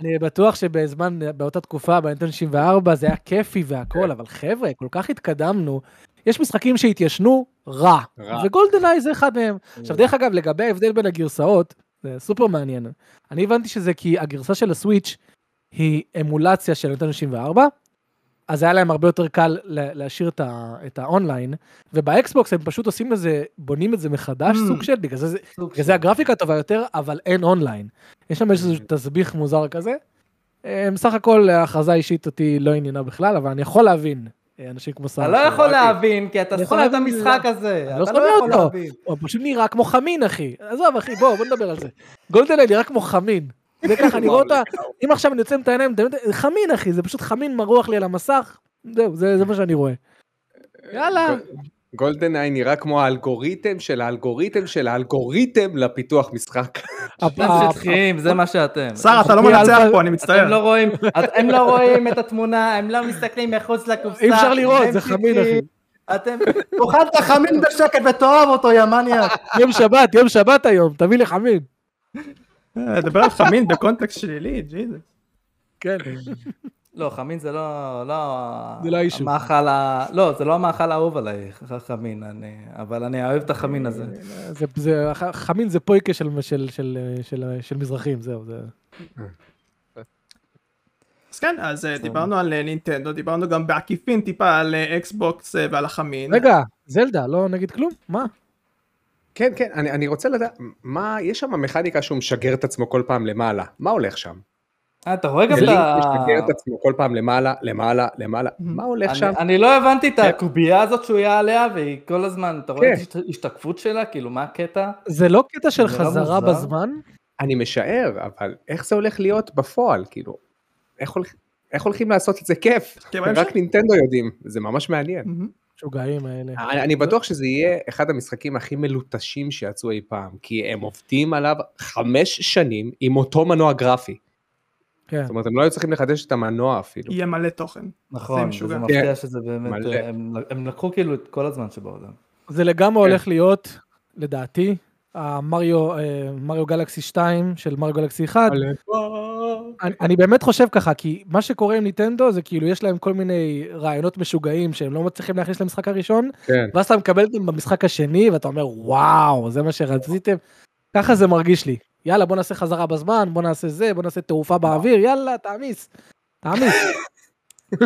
אני בטוח שבזמן, באותה תקופה, באינטרנט 94, זה היה כיפי והכל, אבל חבר'ה, כל כך התקדמנו. יש משחקים שהתיישנו רע, רע. וגולדנאי זה אחד מהם. עכשיו, דרך אגב, לגבי ההבדל בין הגרסאות, זה סופר מעניין. אני הבנתי שזה כי הגרסה של הסוויץ' היא אמולציה של אינטרנט 94, אז היה להם הרבה יותר קל לה- להשאיר את, ה, את ה online, וב Xbox הם פשוט עושים לזה, בונים את זה מחדש, Mm. סוג של, בגלל זה, סוג בגלל זה הגרפיקה טובה יותר, אבל אין אונליין. יש שם איזשהו תסביך מוזר כזה. אה, בסך הכל ההכרזה האישית אותי לא עניינה בכלל, אבל אני יכול להבין אנשים כמו סאר. אתה לא יכול. להבין, כי אתה שונא את המשחק. הזה. אני לא אתה שונא לא יכול אותו. להבין. הוא פשוט נראה כמו חמין, אחי. עזוב, אחי, בוא, בוא נדבר על זה. GoldenEye נראה כמו חמין. זה ככה, אני רואה אותה, אם עכשיו אני עוצם את העיניים, חמין, אחי, זה פשוט חמין מרוח לי על המסך. זהו, זה זה מה שאני רואה. יאללה. GoldenEye נראה כמו האלגוריתם של האלגוריתם של האלגוריתם לפיתוח משחק. אתם שטחיים, זה מה שאתם. שר, אתה לא מנצח אלפה- פה, אני מצטער. לא הם לא רואים את התמונה, הם לא מסתכלים מחוץ לקופסה. אי אפשר לראות, זה חמין, אחי. אתם, תאכל את החמין בשקט ותאהב אותו, יא מניאק. יום שבת, יום שבת היום, תביא לי חמין. אה, דבר על חמין בקונטקסט שלילי, ג'יזוס. כן. לא, חמין זה לא, לא, זה לא האישו. המאכל ה... לא, זה לא המאכל האהוב עליי, חמין, אני, אבל אני אוהב את החמין הזה. זה, זה, חמין זה פויקה של, של, של, של, של מזרחים, זהו. זה... אז כן, אז אה, דיברנו על אה, נינטנדו, דיברנו גם בעקיפין טיפה על אקסבוקס אה, ועל החמין. רגע, זלדה, לא נגיד כלום? מה? כן, כן, אני, אני רוצה לדעת, מה, יש שם מכניקה שהוא משגר את עצמו כל פעם למעלה, מה הולך שם? אה, אתה רואה גם זה את לינק ה... משגר את עצמו כל פעם למעלה, למעלה, למעלה, מה הולך שם? אני, לא הבנתי את הקובייה הזאת שהוא היה עליה, והיא כל הזמן, אתה רואה את ההשתקפות שלה, כאילו, מה הקטע? זה לא קטע של נראה חזרה. בזמן? אני משער, אבל איך זה הולך להיות בפועל, כאילו, איך הולכים לעשות את זה כיף? כן. רק נינטנדו יודעים, זה ממש מעניין. משוגעים האלה. אני אני בטוח שזה יהיה אחד המשחקים הכי מלוטשים שיצאו אי פעם, כי הם עובדים עליו חמש שנים עם אותו מנוע גרפי. כן. זאת אומרת, הם לא היו צריכים לחדש את המנוע אפילו. יהיה מלא תוכן. זה נכון. וזה מפתיע כן. שזה באמת. אה, הם, הם לקחו כאילו את כל הזמן שבעולם. זה לגמרי כן. הולך להיות, לדעתי, המריו אה, מריו גלקסי 2 של מריו גלקסי 1. אני, אני באמת חושב ככה, כי מה שקורה עם ניטנדו זה כאילו יש להם כל מיני רעיונות משוגעים שהם לא מצליחים להכניס למשחק הראשון, כן. ואז אתה מקבל אותם במשחק השני ואתה אומר וואו, זה מה שרציתם. ככה זה מרגיש לי. יאללה בוא נעשה חזרה בזמן, בוא נעשה זה, בוא נעשה תעופה באוויר, יאללה תעמיס. תעמיס. [LAUGHS]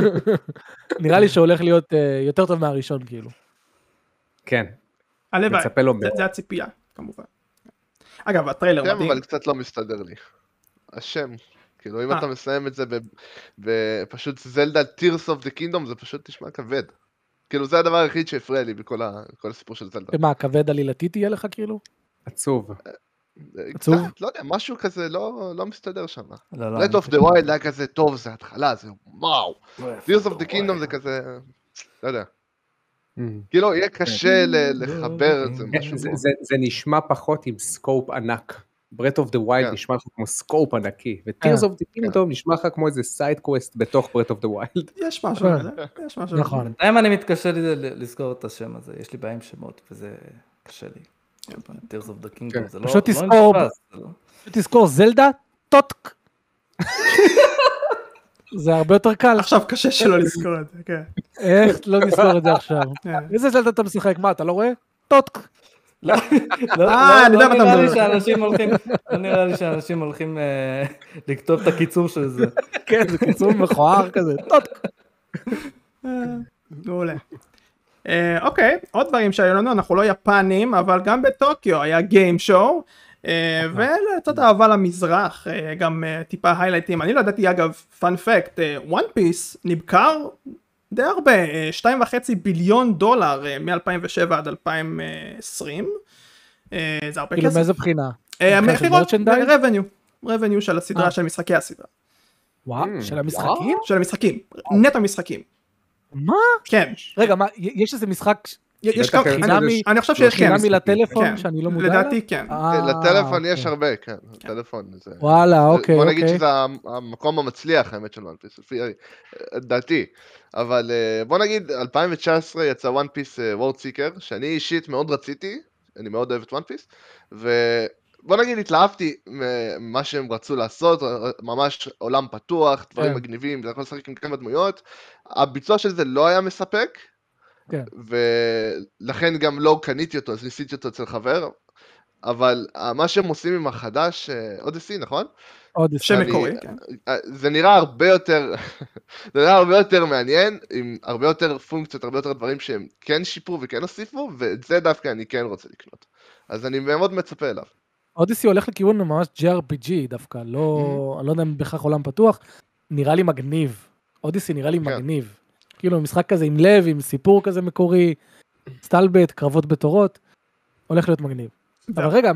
נראה לי שהולך להיות אה, יותר טוב מהראשון כאילו. כן, הלוואי. זה- הציפייה, כמובן. אגב, הטריילר כן, מדהים. אבל קצת לא מסתדר לי. השם. כאילו, אם אה. אתה מסיים את זה ב- בפשוט זלדה Tears of the Kingdom, זה פשוט נשמע כבד. כאילו, זה הדבר היחיד שהפריע לי בכל הסיפור של זלדה. ומה, כבד עלילתי תהיה לך כאילו? עצוב. עצוב? קצת, לא יודע, משהו כזה לא לא מסתדר שם. לא, לא, אני of the Wild היה כזה טוב, זה התחלה, זה וואו. Tears of the Kingdom זה כזה, לא יודע. כאילו, יהיה קשה לחבר את זה, משהו זה. זה, זה נשמע פחות עם scope ענק. Breath of the Wild. נשמע לך כמו scope ענקי, ו-Tears of the Kingdom נשמע לך כמו איזה side quest בתוך Breath of the Wild. יש משהו כן. כזה, יש משהו. נכון. בינתיים אני מתקשה לזכור את השם הזה, יש לי בעיה עם שמות, וזה קשה לי. Tears of the כן. Kingdom, זה לא פשוט לא תזכור- לא- תזכור זלדה טוטק. זה הרבה יותר קל. עכשיו קשה שלא לזכור את זה, כן. איך לא נזכור את זה עכשיו? כן. איזה זלדה אתה משחק? מה, אתה לא רואה? טוטק. לא, לא, אה, נראה לי. שאנשים הולכים, לא נראה לי שאנשים הולכים אה, לכתוב את הקיצור של זה. כן, זה קיצור מכוער כזה. TOTK. אה, מעולה. אה, אוקיי, עוד דברים שהיו לנו, אנחנו לא יפנים, אבל גם בטוקיו היה Game Show. ולצד אהבה למזרח, אה, גם אה, טיפה highlightים, אני לא ידעתי אגב, fun fact, One Piece נמכר די הרבה, אה, שתיים וחצי ביליון דולר מ-2007 עד 2020, אה, זה הרבה כאילו כסף. מאיזה בחינה? המכירות? revenue, revenue של הסדרה. של משחקי הסדרה, וואו, Mm, של המשחקים? של המשחקים, נטו משחקים, מה? כן, רגע, מה, יש איזה משחק יש כמה, יש אני- חושב שיש כן, חינמי לטלפון כן, שאני לא מודע אליו? לדעתי כן. אה, לטלפון יש. הרבה, כן, לטלפון זה... וואלה, אוקיי, בוא נגיד אוקיי. שזה המ- המקום המצליח האמת של One Piece, לפי אה, דעתי. אבל אה, בוא נגיד 2019 יצא One Piece World Seeker, שאני אישית מאוד רציתי, אני מאוד אוהב את וואן פיס, ובוא נגיד התלהבתי ממה שהם רצו לעשות, ממש עולם פתוח, דברים כן. מגניבים, אתה יכול לשחק עם כמה דמויות, הביצוע של זה לא היה מספק, כן. ולכן גם לא קניתי אותו, אז ניסיתי אותו אצל חבר, אבל אה, מה שהם עושים עם החדש, אודיסי, נכון? עוד שם מקורי, כן. אה, זה נראה הרבה יותר, [LAUGHS] זה נראה הרבה יותר מעניין, עם הרבה יותר פונקציות, הרבה יותר דברים שהם כן שיפרו וכן הוסיפו, ואת זה דווקא אני כן רוצה לקנות. אז אני מאוד מצפה אליו. Odyssey הולך לכיוון ממש JRPG דווקא, לא, אני לא יודע אם בהכרח עולם פתוח, נראה לי מגניב. Odyssey נראה לי כן. מגניב. כאילו משחק כזה עם לב, עם סיפור כזה מקורי, סטלבט, קרבות בתורות, הולך להיות מגניב. אבל רגע,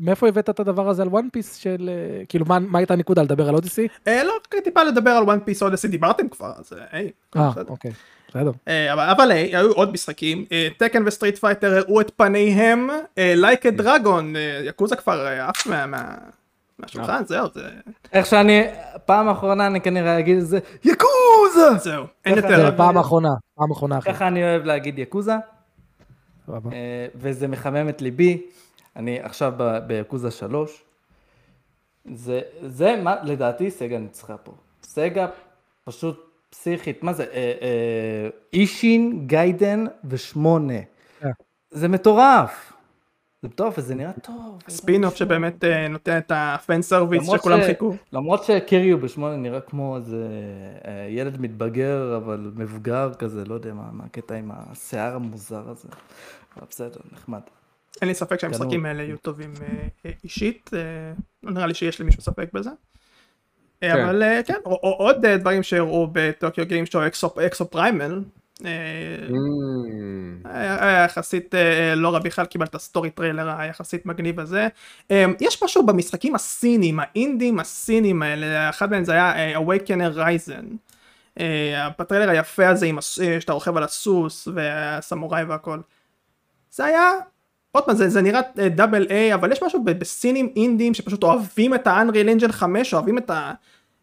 מאיפה הבאת את הדבר הזה על One Piece של, אה, כאילו מה הייתה הנקודה לדבר על Odyssey? אה, לא, טיפה לדבר על One Piece Odyssey, דיברתם כבר, אז היי, אה. אוקיי, בסדר. אה, אבל אבל היי, היו עוד משחקים, Tekken ו Street Fighter הראו את פניהם, Like a Dragon, יקוזה כבר עף מה- מה- מהשולחן, זהו, זה- איך שאני, פעם אחרונה אני כנראה אגיד את זה, יקוזה! זהו, אין יותר, פעם אחרונה, פעם אחרונה. ככה אני אוהב להגיד יקוזה, וזה מחמם את ליבי. אני עכשיו ביקוזה 3. זה, זה מה, לדעתי Sega ניצחה פה. Sega פשוט פסיכית, מה זה? אה, אה, Ishin, Gaiden ושמונה. כן. זה מטורף. זה מטורף וזה נראה טוב. ספין אוף שבאמת אה, נותן את ה fan service שכולם ש- חיכו. למרות שקיריו בשמונה נראה כמו איזה אה, ילד מתבגר, אבל מבוגר כזה, לא יודע מה, מה הקטע עם השיער המוזר הזה. אבל בסדר, נחמד. אין לי ספק שהמשחקים האלה יהיו טובים אה, אה, אישית, אה, לא נראה לי שיש למישהו ספק בזה. כן. אבל כן, עוד דברים שהראו ב Tokyo Game Show Exoprimal. Mm, היה יחסית לא רע בכלל קיבל את ה story trailer היחסית מגניב הזה. יש משהו במשחקים הסינים, האינדים הסינים האלה, אחד מהם זה היה Awakener Ryzen. בטריילר היפה הזה שאתה רוכב על הסוס והסמוראי והכל. זה היה, עוד פעם זה, זה נראה double A אבל יש משהו בסינים אינדים שפשוט אוהבים את ה-Unreal Engine 5 אוהבים את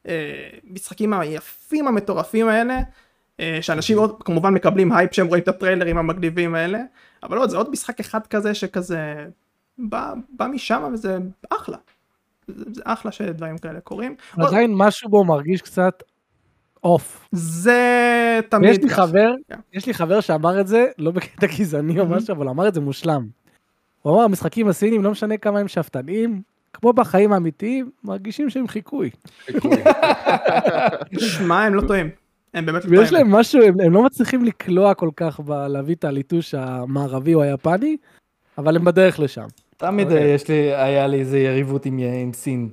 המשחקים היפים המטורפים האלה. אה, שאנשים עוד כמובן מקבלים הייפ שהם רואים את הטריילרים המגניבים האלה אבל עוד זה עוד משחק אחד כזה שכזה בא, בא משם וזה אחלה. זה, זה אחלה שדברים כאלה קורים. עוד- עדיין משהו בו מרגיש קצת off. זה תמיד ויש לי. חבר, כן. יש לי חבר שאמר את זה, לא בקטע גזעני או משהו, אבל אמר את זה מושלם. הוא אמר, המשחקים הסינים, לא משנה כמה הם שאפתניים, כמו בחיים האמיתיים, מרגישים שהם חיקוי. שמע הם לא טועים. הם באמת לא ויש טועים. להם משהו, הם, הם לא מצליחים לקלוע כל כך בלהביא את הליטוש המערבי או היפני, אבל הם בדרך לשם. תמיד אוקיי. יש לי, היה לי איזה יריבות עם עם סין.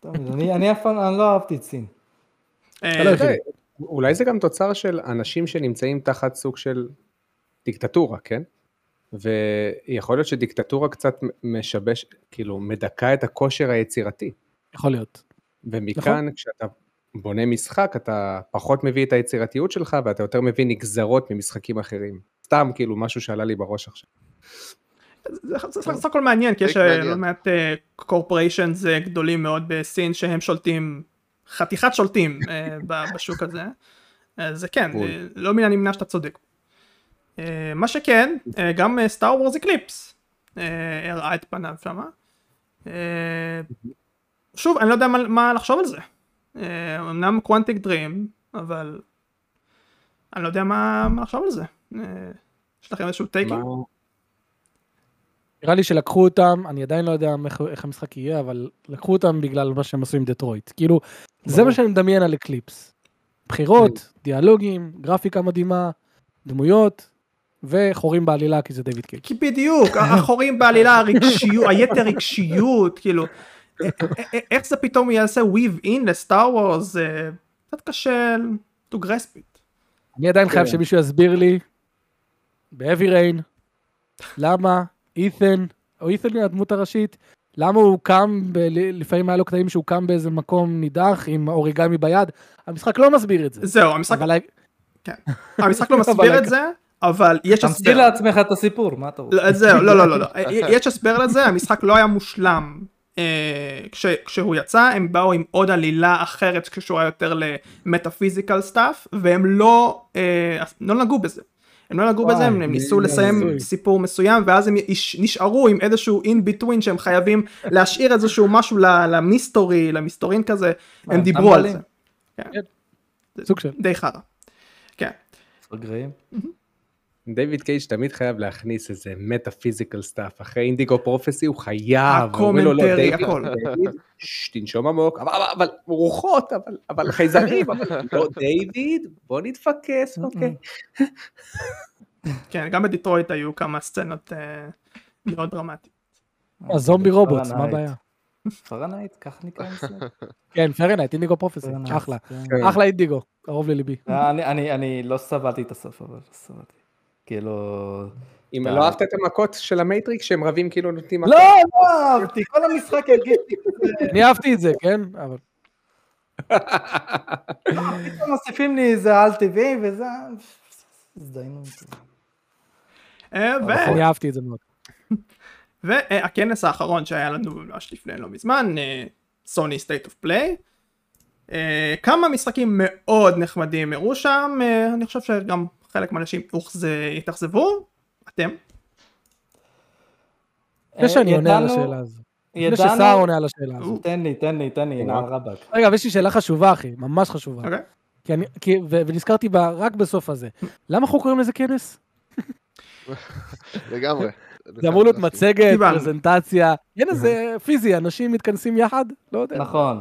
תמיד, אני אני אף פעם, אני לא אהבתי את סין. אה, אתה לא היחיד. אולי זה גם תוצר של אנשים שנמצאים תחת סוג של דיקטטורה, כן? ויכול להיות שדיקטטורה קצת משבש, כאילו מדכא את הכושר היצירתי. יכול להיות. ומכאן נכון. כשאתה בונה משחק אתה פחות מביא את היצירתיות שלך ואתה יותר מביא נגזרות ממשחקים אחרים. סתם כאילו משהו שעלה לי בראש עכשיו. זה זה סך הכל מעניין כי יש אה. לא מעט corporations גדולים מאוד בסין שהם שולטים חתיכת שולטים אה, בשוק הזה. זה כן. אה, לא מן הנמנע שאתה צודק. אה, מה שכן אה, גם Star Wars Eclipse הראה את פניו שמה. אה, שוב אני לא יודע מה- מה לחשוב על זה. אמנם Quantic Dream אבל אני לא יודע מה מה לחשוב על זה. יש לכם איזשהו טייקים? נראה לי שלקחו אותם, אני עדיין לא יודע איך, איך המשחק יהיה, אבל לקחו אותם בגלל מה שהם עשו עם Detroit. כאילו, זה. מה שאני מדמיין על Eclipse. בחירות, דיאלוגים, גרפיקה מדהימה, דמויות, וחורים בעלילה כי זה דיוויד קייג'. כי בדיוק, [LAUGHS] החורים בעלילה, הרגשיות, היתר רגשיות, כאילו, א- א- א- איך זה פתאום יעשה weave in ל Star Wars, זה קצת קשה to grasp it. אני עדיין חייב כן. שמישהו יסביר לי, ב-heavy rain, למה אית'ן, או אית'ן היא הדמות הראשית, למה הוא קם, ב- לפעמים היה לו קטעים שהוא קם באיזה מקום נידח עם אוריגמי ביד, המשחק לא מסביר את זה. זהו, המשחק, אבל כן. המשחק לא מסביר את זה, אבל יש תמציא הסבר. לעצמך את הסיפור, מה אתה רוצה? לא, זהו, לא, לא, לא, לא, [LAUGHS] יש הסבר לזה, המשחק לא היה מושלם. אה, כש, כשהוא יצא הם באו עם עוד עלילה אחרת שקשורה יותר ל metaphysical stuff והם לא, אה, לא נגעו בזה. הם לא נגעו בזה, הם, הם ניסו זה לסיים הזוי. סיפור מסוים ואז הם נשארו עם איזשהו in between שהם חייבים להשאיר איזשהו משהו ל mystery, למסתורין כזה, הם מה, דיברו על? זה. כן. סוג של. די חרא. כן. גרעים. דיוויד קייג' תמיד חייב להכניס איזה metaphysical stuff אחרי Indigo Prophecy הוא חייב. לא, ה commentary, דיוויד, הכל. תנשום עמוק אבל, אבל, אבל רוחות אבל, אבל חייזרים אבל, לא דיוויד בוא נתפקס [LAUGHS] אוקיי. כן, גם ב Detroit היו כמה סצנות אה, מאוד דרמטיות. ה zombie robots, מה. הבעיה? Fahrenheit, ככה נקרא המשחק. [LAUGHS] כן, Fahrenheit, Indigo Prophecy, אחלה. כן. אחלה אינדיגו, קרוב לליבי. אני- אני לא סבלתי את הסוף, אבל סבלתי. כאילו... אם לא אהבת את המכות של ה Matrix שהם רבים כאילו נותנים. לא, לא אהבתי, כל המשחק [LAUGHS] הרגיש אני אהבתי את זה, כן? אבל פתאום מוסיפים לי איזה על טבעי וזה... הזדיינו. אה, ו- אני אהבתי את זה מאוד. והכנס האחרון שהיה לנו ממש לפני לא מזמן, Sony State of Play. כמה משחקים מאוד נחמדים הראו שם, אה, אני חושב שגם חלק מהאנשים התאכזבו, אתם. לפני שאני עונה על השאלה הזו. לפני. שסער עונה על השאלה הזו. תן לי, תן לי, תן לי, נעל רבאק. רגע, יש לי שאלה חשובה, אחי, ממש חשובה. אוקיי. כי אני, כי, ו, ונזכרתי בה רק בסוף הזה. למה אנחנו קוראים לזה כנס? [LAUGHS] לגמרי. זה אמור להיות מצגת. פרזנטציה. כנס זה פיזי, אנשים מתכנסים יחד? לא יודע. נכון.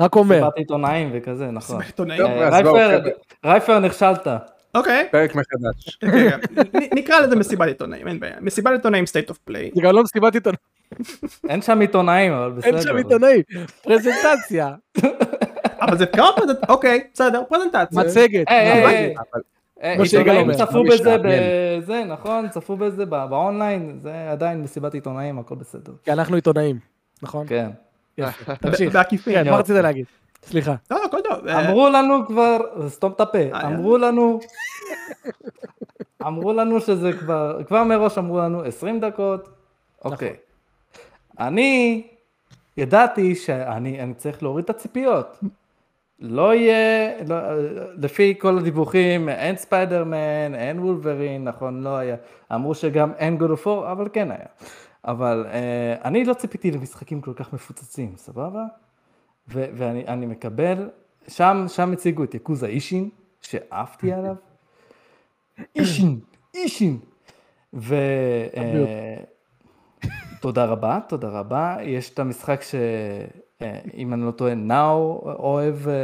רק אומר. סיבת עיתונאים וכזה, נכון. מסיבת עיתונאים. אה, רייפר- חבר'ה. רייפר נכשלת. אוקיי, פרק מחדש. רגע, נ- נקרא לזה מסיבת עיתונאים, אין בעיה. מסיבת עיתונאים state of play. זה גם לא מסיבת עיתונאים, אין שם עיתונאים, אבל בסדר. אין שם עיתונאים, פרזנטציה, אבל זה כמה פרזנטציות, אוקיי, בסדר, פרזנטציה. מצגת. אבל אה, עיתונאים אומר, צפו בזה. בזה, נכון? צפו בזה ב- באונליין, זה עדיין מסיבת עיתונאים, הכל בסדר. כי אנחנו עיתונאים, נכון? כן. תמשיך. בעקיפין. כן, מה רצית להגיד? סליחה. לא, לא, הכל טוב. אמרו לנו כבר, סתום את הפה, אה, אמרו לנו, אמרו לנו שזה כבר, כבר מראש אמרו לנו 20 דקות, אוקיי. אני ידעתי שאני אני צריך להוריד את הציפיות. לא יהיה, לא, לפי כל הדיווחים, אין ספיידרמן, אין וולברין, נכון, לא היה. אמרו שגם אין of War, אבל כן היה. אבל אה, אני לא ציפיתי למשחקים כל כך מפוצצים, סבבה? ו- ואני אני מקבל, שם, שם הציגו את יקוזה אישין, שעפתי [LAUGHS] עליו. אישין, אישין. ו... אה, תודה רבה, תודה רבה. יש את המשחק שאם אני לא טועה, נאו אוהב, אה,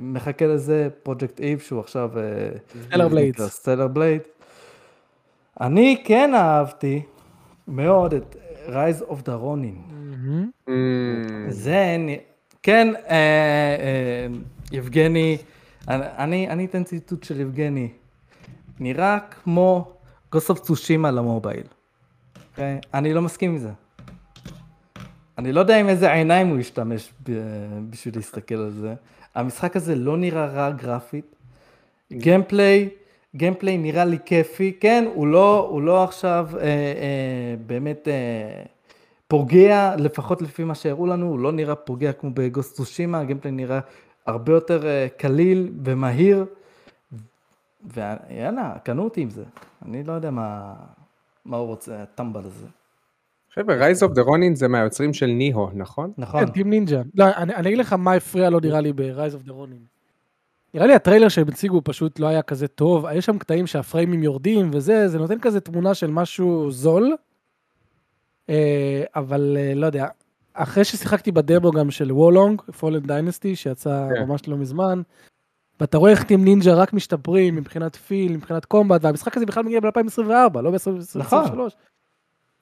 מחכה לזה, פרויקט איב, שהוא עכשיו... אה, Stellar Blades. סטלר בלייד. אני כן אהבתי מאוד את Rise of the Ronin. mm, זה, כן, אה, אה, יבגני, אני- אני, אתן ציטוט של יבגני. נראה כמו גוסוף צושימה למובייל. אוקיי? אני לא מסכים עם זה. אני לא יודע עם איזה עיניים הוא ישתמש ב- בשביל להסתכל על זה. המשחק הזה לא נראה רע גרפית. gameplay, gameplay נראה לי כיפי. כן, הוא לא, הוא לא עכשיו אה, אה, באמת אה, פוגע, לפחות לפי מה שהראו לנו, הוא לא נראה פוגע כמו ב Ghost Tsushima, ה gameplay נראה הרבה יותר אה, קליל ומהיר. ויאללה, קנו אותי עם זה. אני לא יודע מה, מה הוא רוצה, הטמבל הזה. חבר'ה, Rise of the Ronin זה מהיוצרים של Nioh, נכון? נכון. כן, Team Ninja. לא, אני אני אגיד לך מה הפריע לו נראה לי ב-Rise of the Ronin. נראה לי הטריילר שהם הציגו פשוט לא היה כזה טוב, יש שם קטעים שהפריימים יורדים וזה, זה נותן כזה תמונה של משהו זול, אבל אה, לא יודע, אחרי ששיחקתי בדמו גם של Wo Long, Fallen Dynasty, שיצא כן. ממש לא מזמן, ואתה רואה איך Team Ninja רק משתפרים מבחינת feel, מבחינת combat, והמשחק הזה בכלל מגיע ב-2024, לא ב-2023. נכון.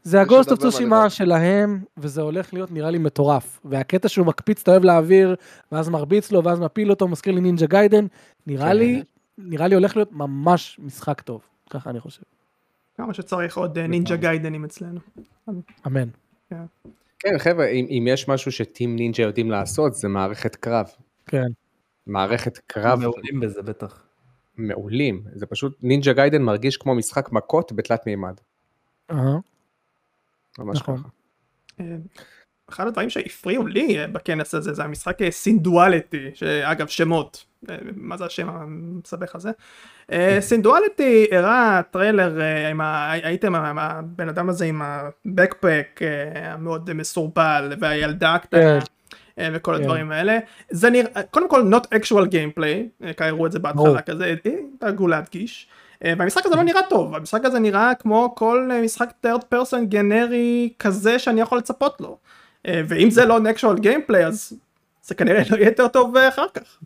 זה ה Ghost of Tsushima. שלהם, וזה הולך להיות נראה לי מטורף. והקטע שהוא מקפיץ את האויב לאוויר, ואז מרביץ לו, ואז מפיל אותו, מזכיר לי Ninja Gaiden, נראה כן. לי, נראה לי הולך להיות ממש משחק טוב. ככה אני חושב. כמה שצריך עוד אה, נינג'ה גיידנים אצלנו. אמן. כן, חבר'ה, אם, אם יש משהו ש Team Ninja יודעים לעשות, זה מערכת קרב. כן. מערכת קרב מעולים בזה בטח. מעולים. זה פשוט, Ninja Gaiden מרגיש כמו משחק מכות בתלת מימד. אהה. ממש נכון. ככה. אה, אחד הדברים שהפריעו לי אה, בכנס הזה זה המשחק Synduality, שאגב שמות, מה זה השם המסבך הזה? אה, Synduality הראה טריילר אה, עם ה... ראיתם הבן אדם הזה עם ה backpack אה, המאוד מסורבל והילדה הקטנה. אה, וכל כן. הדברים האלה זה נראה קודם כל not actual gameplay הראו את זה. בהתחלה כזה דאגו להדגיש והמשחק הזה לא נראה טוב המשחק הזה נראה כמו כל משחק third person גנרי כזה שאני יכול לצפות לו ואם זה לא actual gameplay אז זה כנראה לא יהיה יותר טוב אחר כך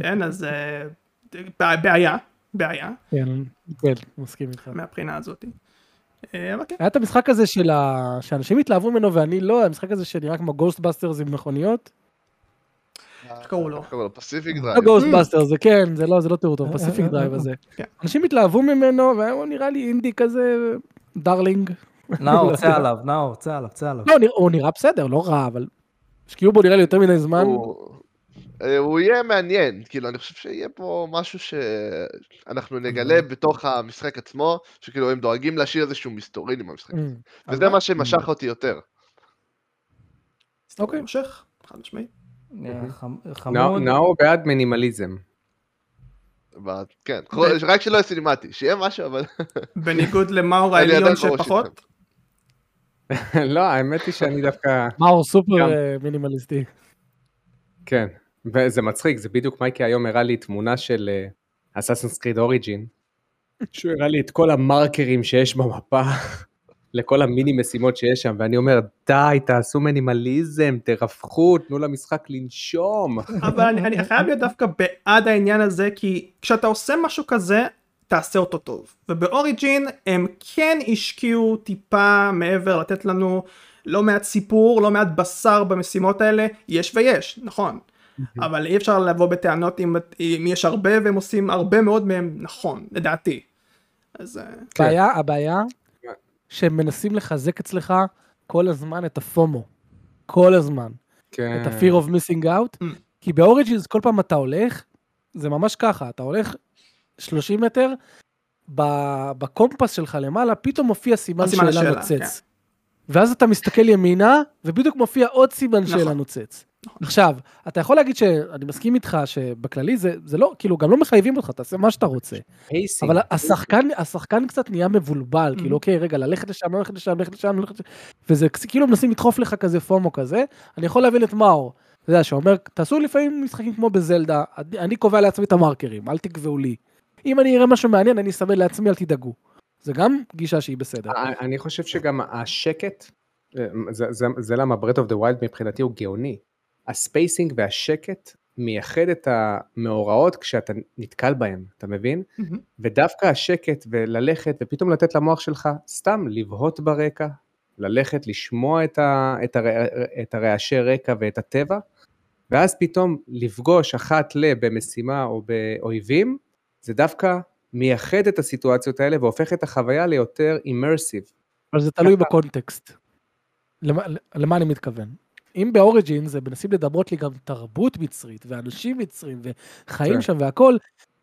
כן אז אה, בע- בעיה בעיה כן, כן, מסכים איתך. מהבחינה הזאת אה, אבל כן היה את המשחק הזה של ה... שאנשים התלהבו ממנו ואני לא, המשחק הזה שנראה כמו Ghostbusters עם מכוניות. איך קראו לו? איך קראו לו? Pacific לא Drive. Ghostbusters, זה כן, זה לא, זה לא תיאור טוב, Pacific Drive הזה. כן. אנשים התלהבו ממנו והוא נראה לי אינדי כזה, darling. נאור, צא עליו, נאור, צא עליו, צא עליו. לא, הוא נראה בסדר, לא רע, אבל השקיעו בו נראה לי יותר מדי זמן. הוא- אה, הוא יהיה מעניין, כאילו אני חושב שיהיה פה משהו שאנחנו נגלה בתוך המשחק עצמו, שכאילו הם דואגים להשאיר איזשהו מסתורין עם המשחק הזה. Mm, וזה מה שמשך אותי יותר. אוקיי. המשך חד משמעית נראה חמ- נאו- חמוד. בעד מינימליזם. כן, רק שלא יהיה סינימטי, שיהיה משהו אבל... בניגוד [LAUGHS] למאור העליון בראש שפחות [LAUGHS] לא, האמת היא שאני דווקא... [LAUGHS] מאור סופר. אה, מינימליסטי. כן, וזה מצחיק, זה בדיוק מייקי היום הראה לי תמונה של אסאסינס קריד אוריג'ין, שהוא הראה לי את כל המרקרים שיש במפה, [LAUGHS] לכל המיני משימות שיש שם, ואני אומר, די, תעשו מינימליזם, תרווחו, תנו למשחק לנשום. [LAUGHS] אבל אני, אני חייב להיות דווקא בעד העניין הזה כי כשאתה עושה משהו כזה תעשה אותו טוב. ובאוריג'ין הם כן השקיעו טיפה מעבר לתת לנו לא מעט סיפור, לא מעט בשר במשימות האלה, יש ויש, נכון. אבל אי אפשר לבוא בטענות אם, אם יש הרבה והם עושים הרבה מאוד מהם נכון, לדעתי. אז... אה, הבעיה, הבעיה, כן. שהם מנסים לחזק אצלך כל הזמן את ה FOMO. כל הזמן. כן. את ה-fear of missing out. Mm. כי ב Origins כל פעם אתה הולך, זה ממש ככה, אתה הולך 30 מטר, ב compass שלך למעלה, פתאום מופיע סימן שאלה נוצץ. ואז אתה מסתכל ימינה, ובדיוק מופיע עוד סימן נכון. שאלה נוצץ. עכשיו, אתה יכול להגיד שאני מסכים איתך שבכללי זה, זה לא, כאילו, גם לא מחייבים אותך, תעשה מה שאתה רוצה. pacing. אבל השחקן, השחקן קצת נהיה מבולבל, Mhm. כאילו, אוקיי, רגע, ללכת לשם, ללכת לשם, ללכת לשם, ללכת לשם, וזה כאילו מנסים לדחוף לך כזה FOMO כזה. אני יכול להבין את מאור, אתה יודע, שאומר, תעשו לפעמים משחקים כמו בזלדה, אני- קובע לעצמי את המרקרים, אל תקבעו לי. אם אני אראה משהו מעניין, אני אסמן לעצמי, אל תדאגו. זה גם גישה שהיא בסדר. אני- חושב שגם השקט, אה, זה- זה- זה למה Breath of the Wild מבחינתי הוא גאוני. ה spacing והשקט מייחד את המאורעות כשאתה נתקל בהם, אתה מבין? מהמם. ודווקא השקט וללכת ופתאום לתת למוח שלך סתם לבהות ברקע, ללכת לשמוע את, ה, את, הרע, את הרעשי רקע ואת הטבע, ואז פתאום לפגוש אחת ל במשימה או באויבים, זה דווקא מייחד את הסיטואציות האלה והופך את החוויה ליותר אימרסיב. אבל זה תלוי בקונטקסט. למה, למה אני מתכוון? אם באוריג'ין זה מנסים לדמות לי גם תרבות מצרית ואנשים מצרים וחיים כן. שם והכל,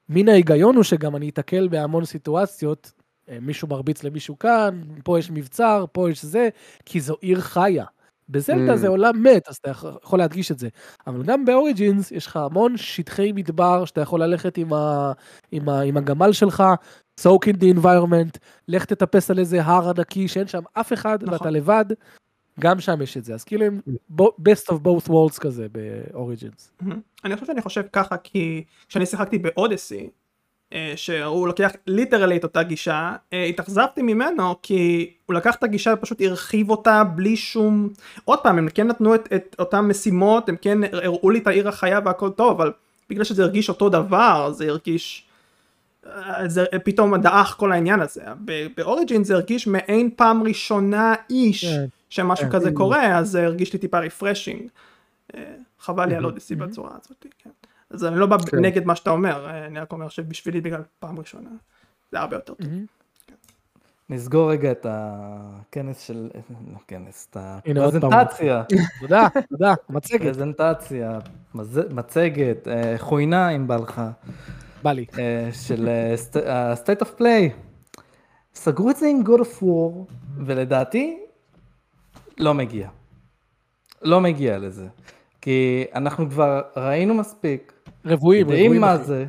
מן ההיגיון הוא שגם אני אתקל בהמון סיטואציות, אה, מישהו מרביץ למישהו כאן, פה יש מבצר, פה יש זה, כי זו עיר חיה. בזלדה Mm. זה עולם מת, אז אתה יכול- יכול להדגיש את זה. אבל גם באוריג'ינס יש לך המון שטחי מדבר שאתה יכול ללכת עם, ה, עם, ה, עם הגמל שלך, soak in the environment, לך תטפס על איזה הר ענקי שאין שם אף אחד נכון. ואתה לבד, גם שם יש את זה. אז כאילו הם best of both worlds כזה באוריג'ינס. מהמם. אני חושב שאני חושב ככה כי כשאני שיחקתי באודסי אה, שהוא לוקח literally את אותה גישה אה, התאכזבתי ממנו כי הוא לקח את הגישה ופשוט הרחיב אותה בלי שום עוד פעם הם כן נתנו את, את אותם משימות הם כן הראו לי את העיר החיה והכל טוב אבל בגלל שזה הרגיש אותו דבר זה הרגיש אה, זה פתאום דעך כל העניין הזה ב Origin זה הרגיש מעין פעם ראשונה איש כן. שמשהו כן. כזה קורה אז זה הרגיש לי טיפה refreshing. חבל לי על אודיסי. בצורה הזאת, כן. אז אני לא בא כן. נגד מה שאתה אומר, אה, אני רק אומר שבשבילי בגלל פעם ראשונה, זה הרבה יותר טוב. נסגור רגע את הכנס של... לא כנס, את. הפרזנטציה. תודה, תודה, מצגת, פרזנטציה, מצגת, אה, חוינה אם בא לך, בא לי. אה, של אה, state- ה-state of play. סגרו את זה עם God of War, ולדעתי, לא מגיע. לא מגיע לזה. כי אנחנו כבר ראינו מספיק, רבועים, יודעים רבועים. מה אחי. זה.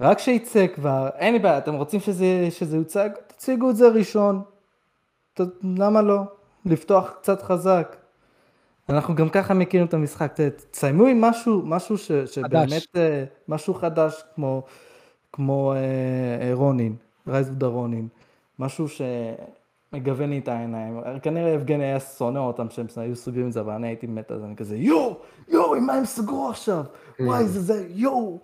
רק שיצא כבר, אין לי בעיה, אתם רוצים שזה, שזה יוצג? תציגו את זה ראשון. ת, למה לא? לפתוח קצת חזק. אנחנו גם ככה מכירים את המשחק, תסיימו עם משהו, משהו ש, שבאמת, אה, משהו חדש כמו, כמו אה, אה, רונין, Rise of the Ronin, משהו שמגוון לי את העיניים, כנראה יבגני היה שונא אותם שהם היו סוגרים את זה, אבל אני הייתי מת זה, אני כזה יואו, יואו, עם מה הם סגרו עכשיו? וואי, זה זה, יואו.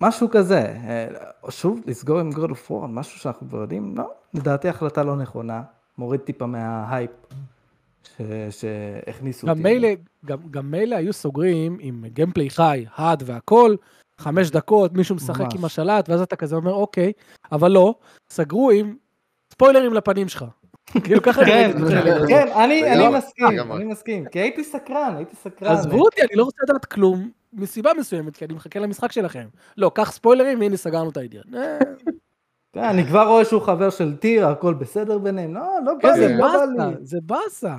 משהו כזה, אה, שוב, לסגור עם of War, משהו שאנחנו כבר יודעים, לא, לדעתי החלטה לא נכונה, מוריד טיפה מההייפ שהכניסו אותי. מילא, גם, גם מילא היו סוגרים עם gameplay חי, HUD והכל, חמש דקות, מישהו משחק ממש. עם השלט, ואז אתה כזה אומר, אוקיי, אבל לא, סגרו עם ספוילרים לפנים שלך. כאילו ככה אני כן, הטריילר. כן, אני גם- מסכים. אני מסכים, כי הייתי סקרן, הייתי סקרן. עזבו אותי, אני לא רוצה לדעת כלום, מסיבה מסוימת, כי אני מחכה למשחק שלכם. לא, קח ספוילרים, והנה סגרנו את העניין. אה, כן, אני כבר רואה שהוא חבר של Tyr, הכל בסדר ביניהם, לא, לא בא כן, זה לי, לא בא לי. זה באסה.